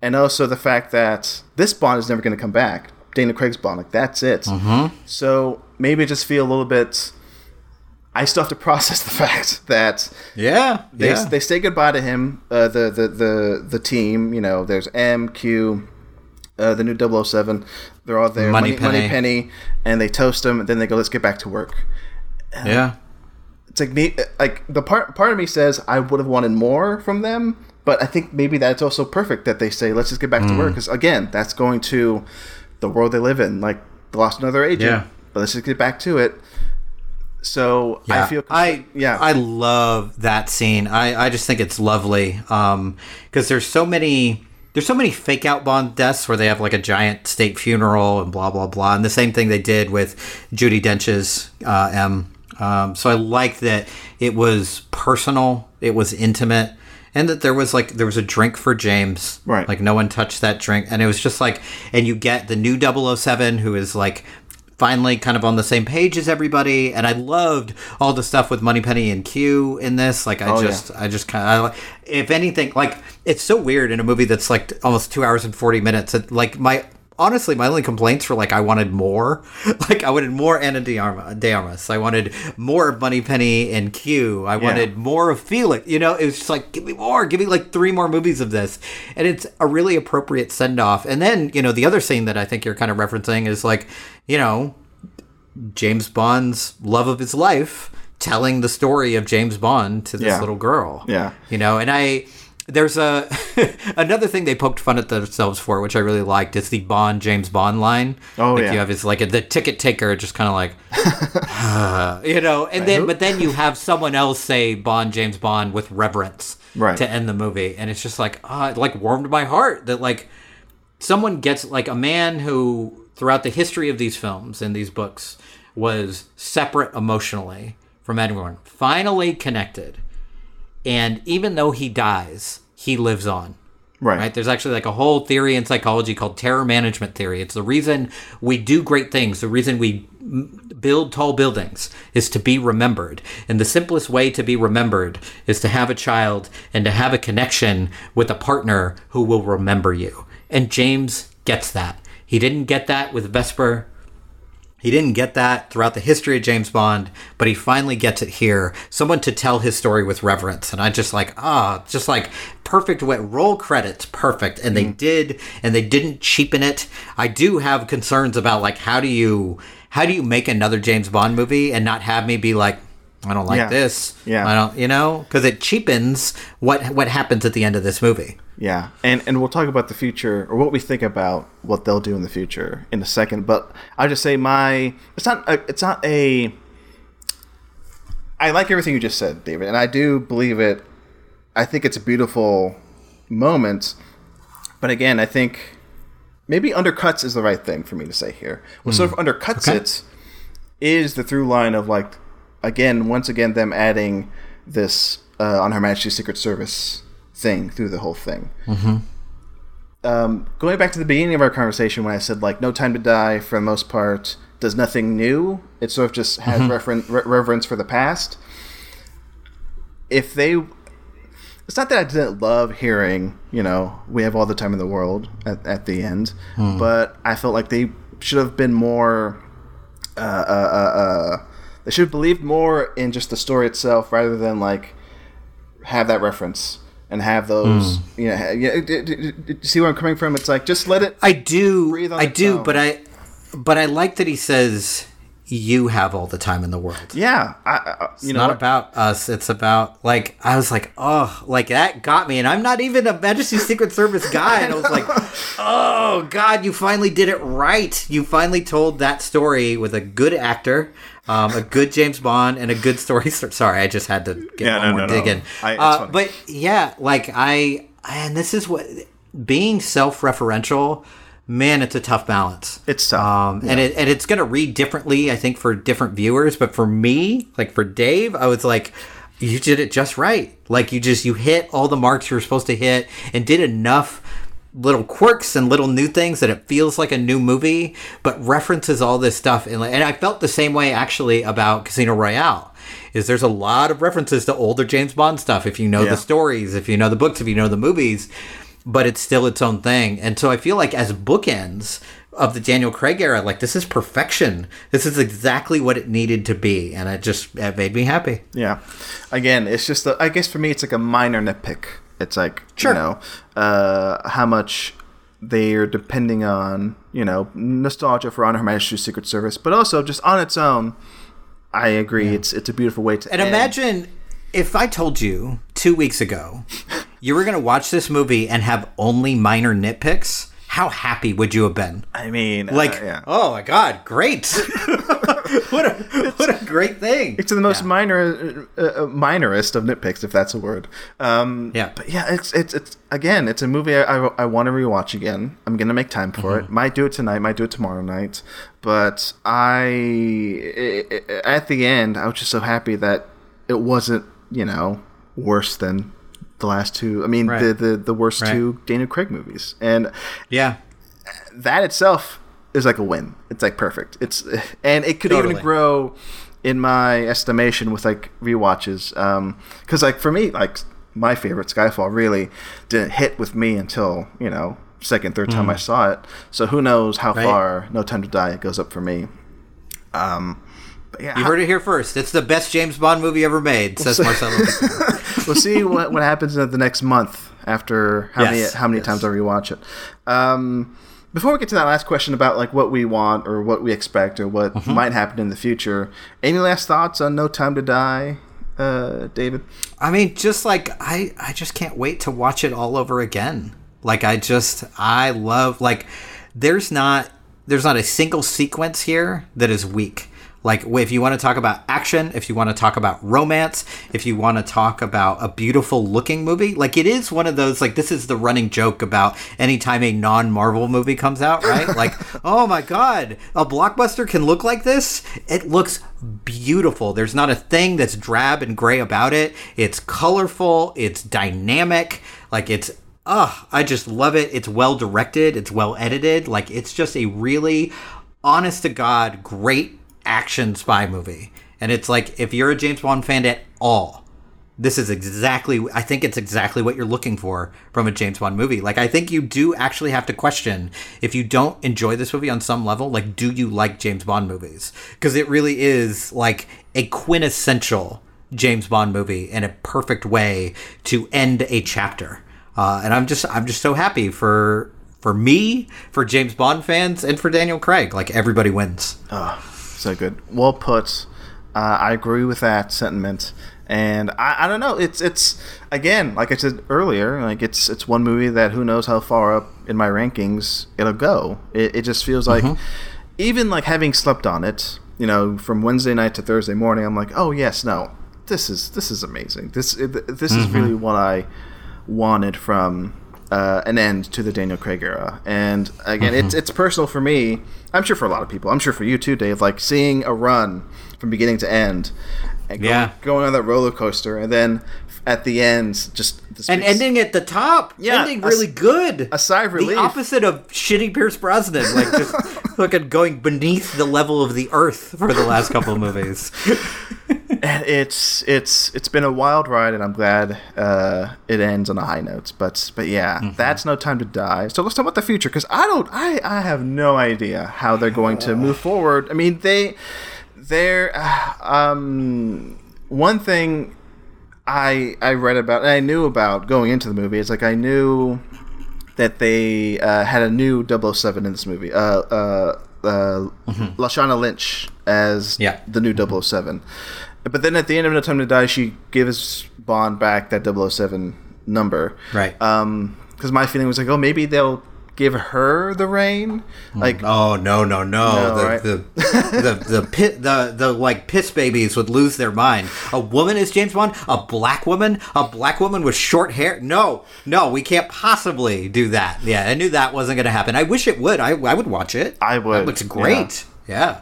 and also the fact that this Bond is never going to come back. Dana Craig's Bond, like that's it. So maybe I just feel a little bit. I still have to [laughs] process the fact that yeah, they, yeah. they say goodbye to him. Uh, the, the the the team, you know, there's M Q, uh, the new 007. They're all there. Moneypenny. Penny, and they toast him. And then they go, "Let's get back to work." yeah. It's like me, like the part part of me says I would have wanted more from them, but I think maybe that's also perfect that they say, "Let's just get back to Mm. work," because again, that's going to the world they live in. Like they lost another agent, Yeah. but let's just get back to it. So I feel, I yeah, I love that scene. I, I just think it's lovely because there's so many there's so many fake out Bond deaths where they have like a giant state funeral and blah blah blah, and the same thing they did with Judi Dench's uh, M. Um, so I like that it was personal, it was intimate, and that there was like there was a drink for James, Right. Like no one touched that drink, and it was just like, and you get the new 007 who is like finally kind of on the same page as everybody. And i loved all the stuff with moneypenny and q in this. Like i Oh, yeah. just i just kind of if anything like it's so weird in a movie that's like almost two hours and 40 minutes. It, like my honestly, my only complaints were like I wanted more. [laughs] Like I wanted more Anna de, Arma, de Armas. I wanted more of Moneypenny and Q. I wanted more of Felix. You know, it was just like give me more. Give me like three more movies of this. And it's a really appropriate send off. And then you know the other scene that I think you're kind of referencing is like you know James Bond's love of his life telling the story of James Bond to this Yeah. little girl. Yeah. You know, and I there's a [laughs] another thing they poked fun at themselves for, which I really liked, It's the Bond James Bond line. Oh, like yeah. you have his like the ticket taker just kind of like [laughs] you know, and then but then you have someone else say Bond James Bond with reverence Right. to end the movie, and it's just like ah, it like warmed my heart that like someone gets like a man who throughout the history of these films and these books was separate emotionally from everyone finally connected and even though he dies he lives on. Right. right? There's actually like a whole theory in psychology called terror management theory. It's the reason we do great things the reason we build tall buildings is to be remembered. And the simplest way to be remembered is to have a child and to have a connection with a partner who will remember you. And james gets that. He didn't get that with vesper he didn't get that throughout the history of James Bond, but he finally gets it here. Someone to tell his story with reverence. And I just like, ah, just like perfect way. Roll credits, perfect. And they did, and they didn't cheapen it. I do have concerns about like how do you how do you make another James Bond movie and not have me be like, I don't like Yeah. this. Yeah. I don't you know? Because it cheapens what what happens at the end of this movie. Yeah, and and we'll talk about the future or what we think about what they'll do in the future in a second. But I just say my it's not a, it's not a. I like everything you just said, David, and I do believe it. I think it's a beautiful moment, but again, I think maybe undercuts is the right thing for me to say here. What sort of undercuts Okay. it is the through line of like again once again them adding this uh, on Her Majesty's Secret Service thing through the whole thing. Mm-hmm. Um, going back to the beginning of our conversation when I said like No Time to Die for the most part does nothing new. It sort of just has referen- re- reverence for the past. If they it's not that I didn't love hearing, you know, we have all the time in the world at, at the end, but I felt like they should have been more uh, uh, uh, uh, they should have believed more in just the story itself rather than like have that reference and have those hmm. you know yeah, d- d- d- d- see where i'm coming from? It's like just let it I do, Breathe on I do, but I, but I like that he says you have all the time in the world. yeah I, I, you It's know not what? about us. It's about like I was like, oh, like that got me, and I'm not even a Majesty's Secret Service guy, and I was like, [laughs] oh God, you finally did it right. You finally told that story with a good actor, um, a good James Bond, and a good story. [laughs] Sorry, I just had to get Yeah, one no, more no, no. in. I- Uh, but yeah, like I, and this is what being self-referential. Man, it's a tough balance. It's tough, Um, and it and it's gonna read differently, I think, for different viewers. But for me, like for Dave, I was like, you did it just right. Like you just you hit all the marks you were supposed to hit, and did enough little quirks and little new things that it feels like a new movie, but references all this stuff. And, like- and I felt the same way actually about Casino Royale. Is there's a lot of references to older James Bond stuff if you know Yeah. the stories, if you know the books, if you know the movies, but it's still its own thing. And so I feel like as bookends of the Daniel Craig era, like this is perfection. This is exactly what it needed to be, and it just it made me happy. Yeah. Again, it's just, a, I guess for me, it's like a minor nitpick. It's like, Sure. you know, uh, how much they're depending on, you know, nostalgia for Honor Her Majesty's Secret Service, but also just on its own, I agree. It's it's a beautiful way to And end. imagine if I told you two weeks ago you were going to watch this movie and have only minor nitpicks. How happy would you have been? I mean, Like, uh, yeah. oh my god, great! [laughs] what a what a great thing! It's the most minor, uh, uh, minorist of nitpicks, if that's a word. Um, Yeah. But yeah, it's it's it's again, it's a movie I I, I want to rewatch again. I'm gonna make time for Mm-hmm. it. Might do it tonight. Might do it tomorrow night. But i- at the end, I was just so happy that it wasn't, you know, worse than the last two. I mean, Right. the, the the worst Right. two Daniel Craig movies, and Yeah, that itself is like a win. It's like perfect. It's and it could Totally. even grow in my estimation with like rewatches. Um, because like for me, like my favorite Skyfall really didn't hit with me until you know second, third time I saw it. So who knows how Right. far No Time to Die goes up for me. Um, yeah, You heard it here first. It's the best James Bond movie ever made, says Marcelo. [laughs] we'll see what, what happens in the next month after how Yes, many how many yes. times I rewatch it. Um, before we get to that last question about like what we want or what we expect or what Mm-hmm. might happen in the future, any last thoughts on No Time to Die, uh, David? I mean, just like I, I just can't wait to watch it all over again. Like I just, I love like there's not there's not a single sequence here that is weak. Like if you want to talk about action, if you want to talk about romance, if you want to talk about a beautiful looking movie, like it is one of those like this is the running joke about anytime a non-Marvel movie comes out, right? like, [laughs] oh my god, a blockbuster can look like this? It looks beautiful. There's not a thing that's drab and gray about it. It's colorful, it's dynamic, like it's Ugh, I just love it. It's well directed, it's well edited. Like, it's just a really honest to God, great action spy movie. And it's like, if you're a James Bond fan at all, this is exactly, I think it's exactly what you're looking for from a James Bond movie. Like, I think you do actually have to question if you don't enjoy this movie on some level, like, do you like James Bond movies? Because it really is like a quintessential James Bond movie in a perfect way to end a chapter. Uh, and I'm just I'm just so happy for for me, for James Bond fans, and for Daniel Craig. Like everybody wins. So good. Well put. Uh, I agree with that sentiment. And I, I don't know. It's it's again, like I said earlier, like it's it's one movie that who knows how far up in my rankings it'll go. It, it just feels like even like having slept on it, you know, from Wednesday night to Thursday morning, I'm like, oh yes, no, this is this is amazing. This it, this is really what I wanted from uh, an end to the Daniel Craig era. And again, it's it's personal for me. I'm sure for a lot of people. I'm sure for you too, Dave. Like seeing a run from beginning to end, and going, Yeah. going on that roller coaster, and then at the end, just the And ending at the top, Yeah, ending a really good. a sigh of relief. The opposite of shitty Pierce Brosnan, like just [laughs] fucking going beneath the level of the earth for the last couple of movies. [laughs] and it's it's it's been a wild ride, and I'm glad uh, it ends on a high note. But but yeah, Mm-hmm. that's no time to die. So let's talk about the future because I don't I I have no idea how they're going to move forward. I mean they they're uh, [sighs] um one thing I I read about and I knew about going into the movie. It's like I knew that they uh, had a new 007 in this movie. Uh, uh, uh, Lashana Lynch as Mm-hmm. Yeah. the new 007. But then at the end of No Time to Die, she gives Bond back that 007 number. Right. Because my feeling was like, oh, maybe they'll give her the reign. Like, mm-hmm. Oh no no no! No, the, right? the the the pit the the like piss babies would lose their mind. A woman is James Bond. A black woman. A black woman with short hair. No no, we can't possibly do that. Yeah, I knew that wasn't going to happen. I wish it would. I I would watch it. I would, That looks great. Yeah.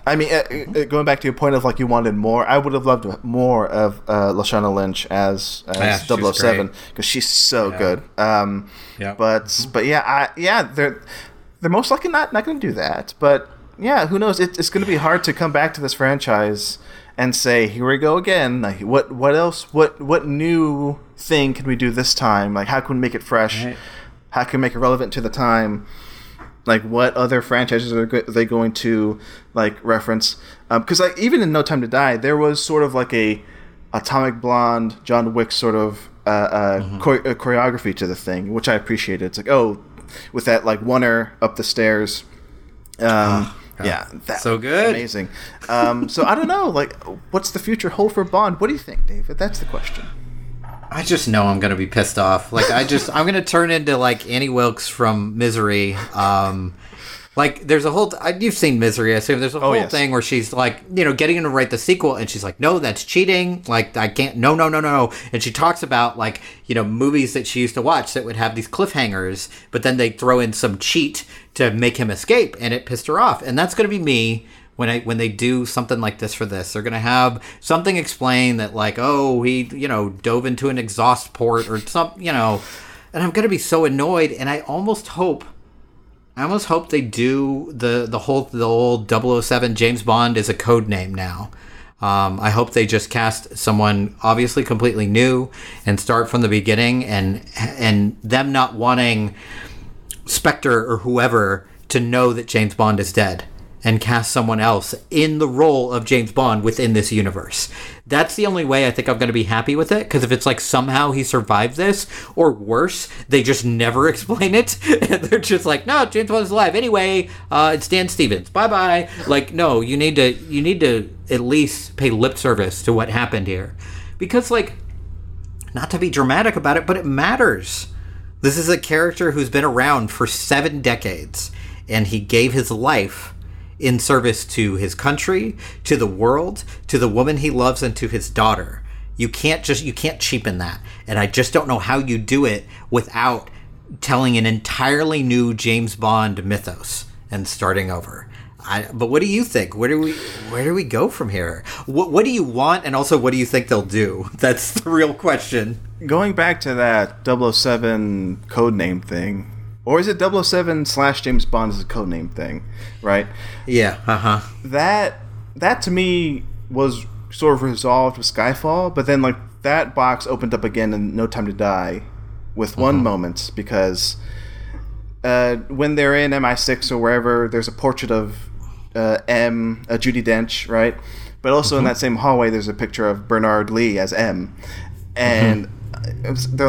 I mean, uh, going back to your point of like you wanted more, I would have loved more of uh, Lashana Lynch as Yeah, as was 007 because she's so good. Um, Yeah. But but yeah, I, yeah, they're they're most likely not not going to do that. But yeah, who knows? It, it's going to be hard to come back to this franchise and say, here we go again. Like, what what else? What what new thing can we do this time? Like, how can we make it fresh? Right. How can we make it relevant to the time? like what other franchises are go- they going to like reference because like even in no time to die there was sort of like a atomic blonde john wick sort of uh, uh, Mm-hmm. chore- uh, choreography to the thing which i appreciated it's like oh with that like oner up the stairs [sighs] um yeah that, So good. amazing um so i don't know like what's the future hold for bond what do you think david that's the question I just know I'm gonna be pissed off. Like I just I'm gonna turn into like Annie Wilkes from Misery. Um, like there's a whole you've seen Misery. I assume there's a oh, whole yes. thing where she's like you know getting him to write the sequel, and she's like, no, that's cheating. Like I can't. No, no, no, no. And she talks about like you know movies that she used to watch that would have these cliffhangers, but then they throw in some cheat to make him escape, and it pissed her off. And that's gonna be me when I when they do something like this for this, they're gonna have something explain that like, oh, he you know dove into an exhaust port or some you know, and I'm gonna be so annoyed. And I almost hope, I almost hope they do the the whole the old 007 James Bond is a code name now. Um, I hope they just cast someone obviously completely new and start from the beginning, and and them not wanting Spectre or whoever to know that James Bond is dead and cast someone else in the role of James Bond within this universe. That's the only way I think I'm going to be happy with it. Because if it's like somehow he survived this, or worse, they just never [laughs] explain it, and they're just like, "No, James Bond's alive anyway. Uh, it's Dan Stevens. Bye bye." Like, no, you need to you need to at least pay lip service to what happened here, because like, not to be dramatic about it, but it matters. This is a character who's been around for seven decades, and he gave his life in service to his country, to the world, to the woman he loves, and to his daughter. You can't just you can't cheapen that. And I just don't know how you do it without telling an entirely new James Bond mythos and starting over. I, but what do you think? Where do we where do we go from here? What what do you want, and also what do you think they'll do? [laughs] That's the real question. Going back to that 007 code name thing, or is it 007 slash James Bond as a codename thing, right? Yeah. Uh huh. That that to me was sort of resolved with Skyfall, but then like that box opened up again in No Time to Die, with one moment because uh, when they're in MI6 or wherever, there's a portrait of uh, M, uh, Judi Dench, right? But also in that same hallway, there's a picture of Bernard Lee as M, and they're-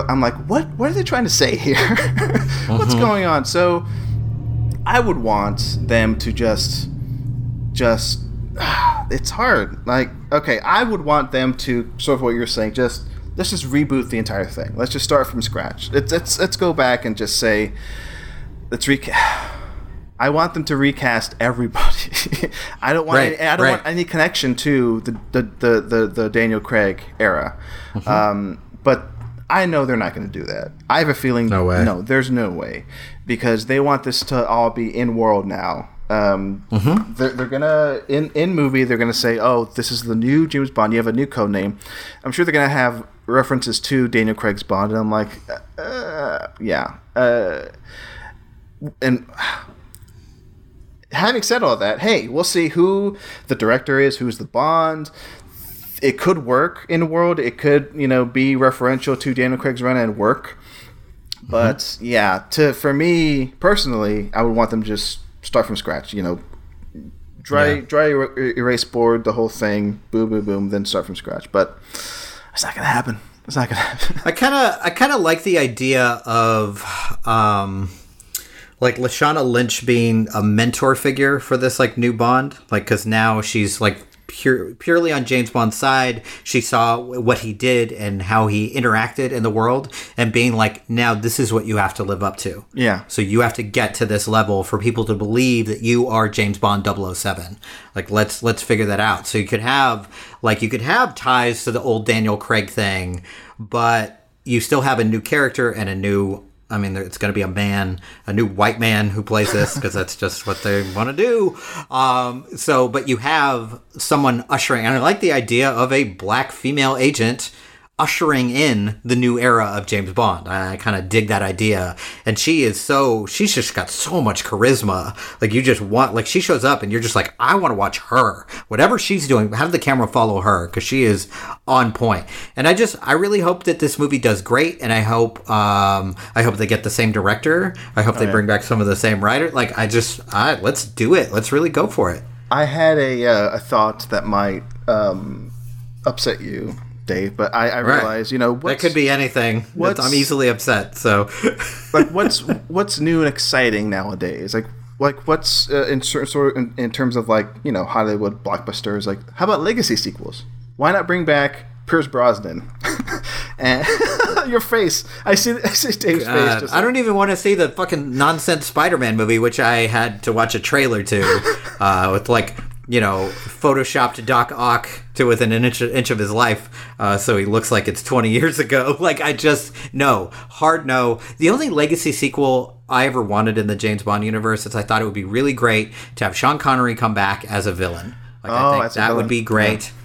I'm like, what? What are they trying to say here? [laughs] What's going on? So, I would want them to just, just. [sighs] It's hard. Like, okay, I would want them to sort of what you're saying. Just let's just reboot the entire thing. Let's just start from scratch. Let's let's, let's go back and just say, let's recast. [sighs] I want them to recast everybody. [laughs] I don't want Right, any, I don't right. want any connection to the the, the, the, the Daniel Craig era. Um, but I know they're not going to do that. I have a feeling No way. No, there's no way because they want this to all be in world now. Um, they're, they're gonna in in movie they're gonna say, "Oh, this is the new James Bond. You have a new code name." I'm sure they're gonna have references to Daniel Craig's Bond, and I'm like, uh, yeah. Uh, and [sighs] having said all that, hey, we'll see who the director is, who's the Bond. It could work in the world. It could, you know, be referential to Daniel Craig's run and work. But yeah, to for me personally, I would want them to just start from scratch. You know, dry Yeah. dry er- erase board the whole thing, boom, boom, boom, then start from scratch. But it's not gonna happen. It's not gonna [laughs] happen. I kind of I kind of like the idea of um like Lashana Lynch being a mentor figure for this like new Bond like cuz now she's like pure, purely on James Bond's side she saw what he did and how he interacted in the world and being like now this is what you have to live up to Yeah. so you have to get to this level for people to believe that you are James Bond 007. Like let's let's figure that out. So you could have like you could have ties to the old Daniel Craig thing, but you still have a new character and a new I mean, it's going to be a man, a new white man who plays this because that's [laughs] just what they want to do. Um, so, but you have someone ushering, and I like the idea of a black female agent ushering in the new era of James Bond. I, kind of dig that idea. And she is so, she's just got so much charisma. Like you just want, like she shows up and you're just like, I want to watch her. Whatever she's doing, have the camera follow her because she is on point. And I just, I really hope that this movie does great. And I hope, um, I hope they get the same director. I hope they bring back some of the same writer. Like I just, I, let's do it. Let's really go for it. I had a uh, a thought that might um, upset you, Dave, but I, I Right. realized, you know, That could be anything. what's- I'm easily upset. So, [laughs] like what's what's new and exciting nowadays? Like like what's uh, in sort of in, in terms of like you know Hollywood blockbusters? Like how about legacy sequels? Why not bring back Pierce Brosnan? [laughs] and [laughs] your face, I see I see Dave's face. God, Just I don't even want to see the fucking nonsense Spider-Man movie, which I had to watch a trailer to, uh, with like you know photoshopped Doc Ock to within an inch, inch of his life, uh, so he looks like it's 20 years ago. [laughs] Like I just no hard no. The only legacy sequel I ever wanted in the James Bond universe is I thought it would be really great to have Sean Connery come back as a villain. Like Oh, I think that would be great. Yeah.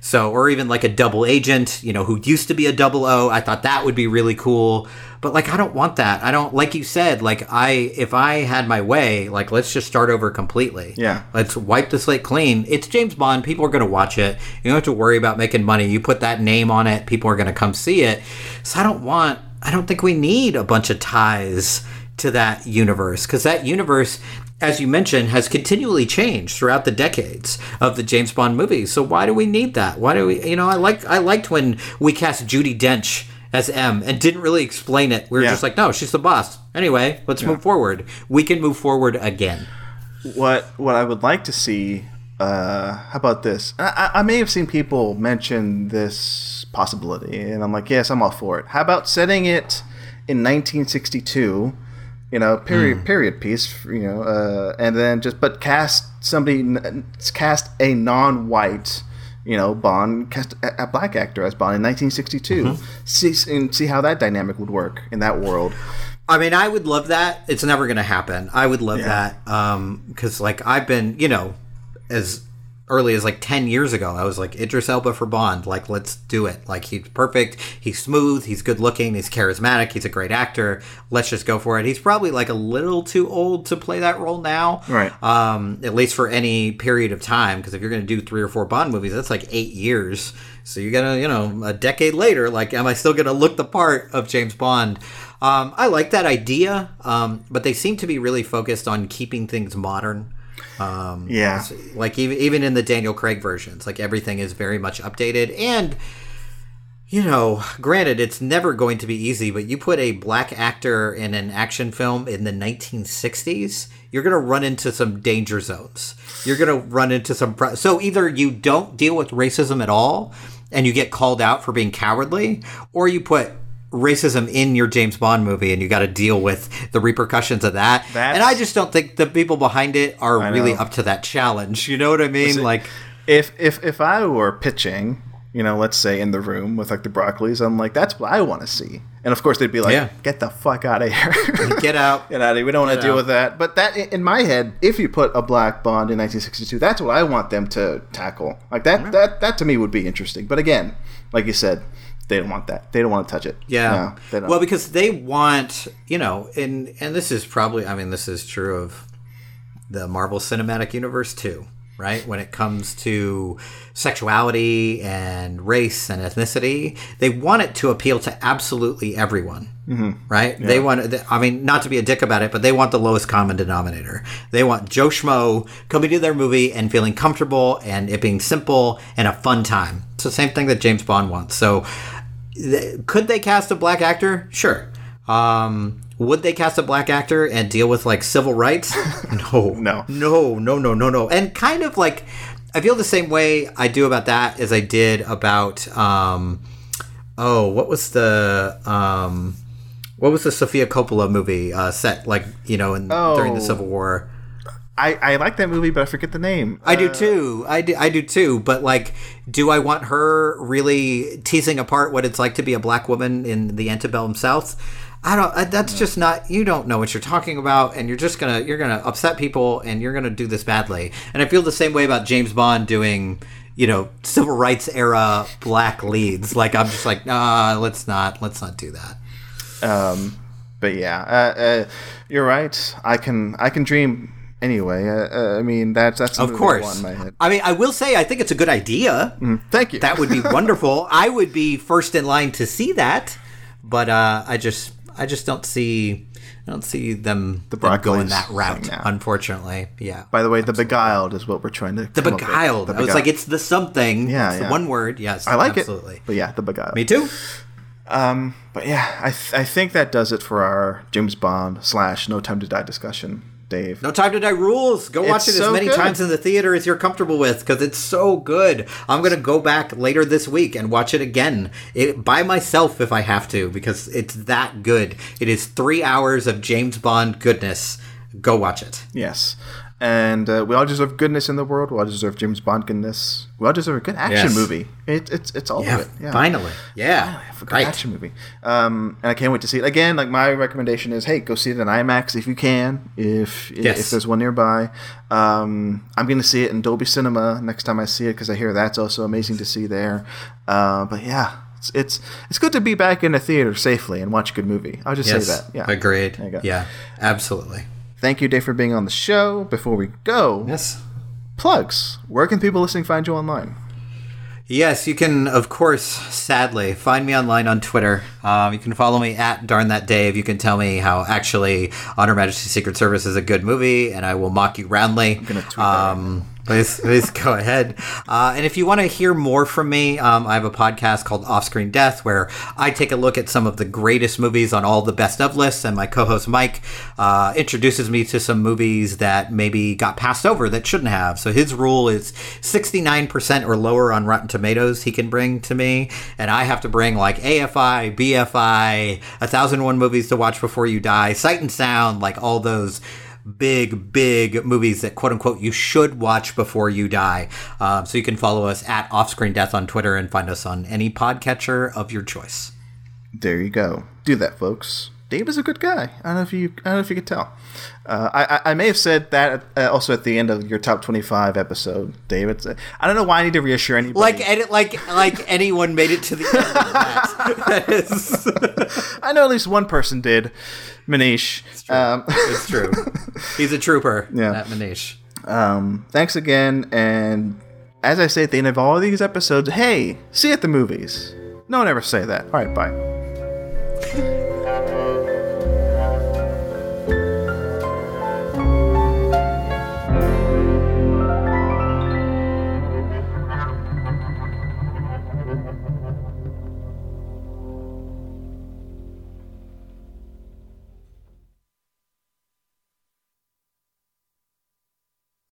So, or even like a double agent, you know, who used to be a double O. I thought that would be really cool. But like, I don't want that. I don't, like you said, like, I, if I had my way, like, let's just start over completely. Yeah. Let's wipe the slate clean. It's James Bond. People are going to watch it. You don't have to worry about making money. You put that name on it, people are going to come see it. So I don't want, I don't think we need a bunch of ties to that universe because that universe as you mentioned has continually changed throughout the decades of the James Bond movies so why do we need that why do we you know I like I liked when we cast Judi Dench as M and didn't really explain it we were Yeah. just like no she's the boss anyway let's move forward we can move forward again what what I would like to see. Uh, how about this? I, I I may have seen people mention this possibility, and I'm like, yes, I'm all for it. How about setting it in 1962? You know, period period piece. You know, uh, and then just but cast somebody cast a non-white. You know, Bond cast a, a black actor as Bond in 1962. See and see how that dynamic would work in that world. I mean, I would love that. It's never going to happen. I would love Yeah. that Um 'cause because, like, I've been, you know, as early as like ten years ago, I was like Idris Elba for Bond. Like, let's do it. Like, he's perfect. He's smooth. He's good looking. He's charismatic. He's a great actor. Let's just go for it. He's probably like a little too old to play that role now, Right. Um, at least for any period of time. Because if you're going to do three or four Bond movies, that's like eight years. So you gotta, you know, a decade later, like, am I still gonna look the part of James Bond? Um, I like that idea, um, but they seem to be really focused on keeping things modern. Um, Yeah. like even even in the Daniel Craig versions, like everything is very much updated. And you know, granted, it's never going to be easy, but you put a black actor in an action film in the 1960s, you're going to run into some danger zones. You're going to run into some. Pro- so either you don't deal with racism at all and you get called out for being cowardly, or you put racism in your James Bond movie and you got to deal with the repercussions of that. That's- and I just don't think the people behind it are I really know. up to that challenge. You know what I mean? Like, if if if I were pitching, you know, let's say in the room with like the broccolis, I'm like, that's what I want to see. And of course, they'd be like, Yeah. get the fuck out of here. get out. [laughs] Get out of here. We don't want to deal out. with that. But that, in my head, if you put a black Bond in 1962, that's what I want them to tackle. Like that, that, that to me would be interesting. But again, like you said, they don't want that. They don't want to touch it. Yeah. No, well, because they want, you know, and and this is probably, I mean, this is true of the Marvel Cinematic Universe too, right? When it comes to sexuality and race and ethnicity, they want it to appeal to absolutely everyone. Right? They want, I mean, not to be a dick about it, but they want the lowest common denominator. They want Joe Schmo coming to their movie and feeling comfortable and it being simple and a fun time. It's the same thing that James Bond wants. So, th- could they cast a black actor? Sure. Um, would they cast a black actor and deal with like civil rights? [laughs] [laughs] No, No. no, no, no, no, no. And kind of like, I feel the same way I do about that as I did about, um, oh, what was the, um, what was the Sofia Coppola movie uh, set like you know in, during the Oh. Civil War? I, I like that movie, but I forget the name. I do too. I do, I do too. But like, do I want her really teasing apart what it's like to be a black woman in the antebellum South? I don't. I, that's just not. You don't know what you're talking about, and you're just gonna you're gonna upset people, and you're gonna do this badly. And I feel the same way about James Bond doing. You know, civil rights era black leads. Like I'm just like, nah, let's not, let's not do that. Um, but yeah, uh, uh, you're right. I can I can dream anyway. Uh, uh, I mean, that's that's Of course. go on in my head. I mean, I will say, I think it's a good idea. Thank you. that would be [laughs] wonderful. I would be first in line to see that, but uh, I just I just don't see I don't see them, them going that route. yeah. Unfortunately, yeah. By the way, the beguiled is what we're trying to. The beguiled. I was like, it's the something. Yeah, it's the one word. Yes, I like absolutely. it. But yeah, the beguiled. Me too. Um, but yeah, I th- I think that does it for our James Bond slash No Time to Die discussion, Dave. No Time to Die rules. Go watch It's it as many good. times in the theater as you're comfortable with because it's so good. I'm going to go back later this week and watch it again it, by myself if I have to because it's that good. It is three hours of James Bond goodness. Go watch it. Yes. And uh, we all deserve goodness in the world. We all deserve James Bond goodness. We all deserve a good action Yes. movie. It, it's it's all Yeah, of it. Yeah. finally. Yeah, Finally, a good right. action movie. Um, and I can't wait to see it again. Like my recommendation is, hey, go see it in IMAX if you can. If Yes. if there's one nearby, um, I'm going to see it in Dolby Cinema next time I see it because I hear that's also amazing to see there. Uh, but yeah, it's, it's it's good to be back in a theater safely and watch a good movie. I'll just Yes, say that. Yeah, agreed. Yeah, absolutely. Thank you, Dave, for being on the show. Before we go, Yes. plugs. Where can people listening find you online? Yes, you can, of course, sadly, find me online on Twitter. Um, you can follow me at Darn That Dave. You can tell me how actually Honor Her Majesty's Secret Service is a good movie, and I will mock you roundly. gonna tweet that um, please, please go ahead. Uh, and if you want to hear more from me, um, I have a podcast called Off Screen Death where I take a look at some of the greatest movies on all the best of lists, and my co-host Mike uh, introduces me to some movies that maybe got passed over that shouldn't have. So his rule is 69% or lower on Rotten Tomatoes he can bring to me, and I have to bring like AFI, BFI, 1001 movies to watch before you die, Sight and Sound, like all those big, big movies that quote unquote you should watch before you die. Um, so you can follow us at Offscreen Death on Twitter and find us on any podcatcher of your choice. There you go. Do that, folks. Dave is a good guy. I don't know if you. I don't know if you could tell. Uh, I, I may have said that uh, also at the end of your top twenty-five episode, David. I don't know why I need to reassure anybody. Like, like, like anyone made it to the end of that. that is, [laughs] I know at least one person did. Manish. Um, it's true. [laughs] He's a trooper. Yeah. That Manish. um, thanks again, and as I say at the end of all of these episodes, hey, see you at the movies. No one ever say that. All right, bye. [laughs]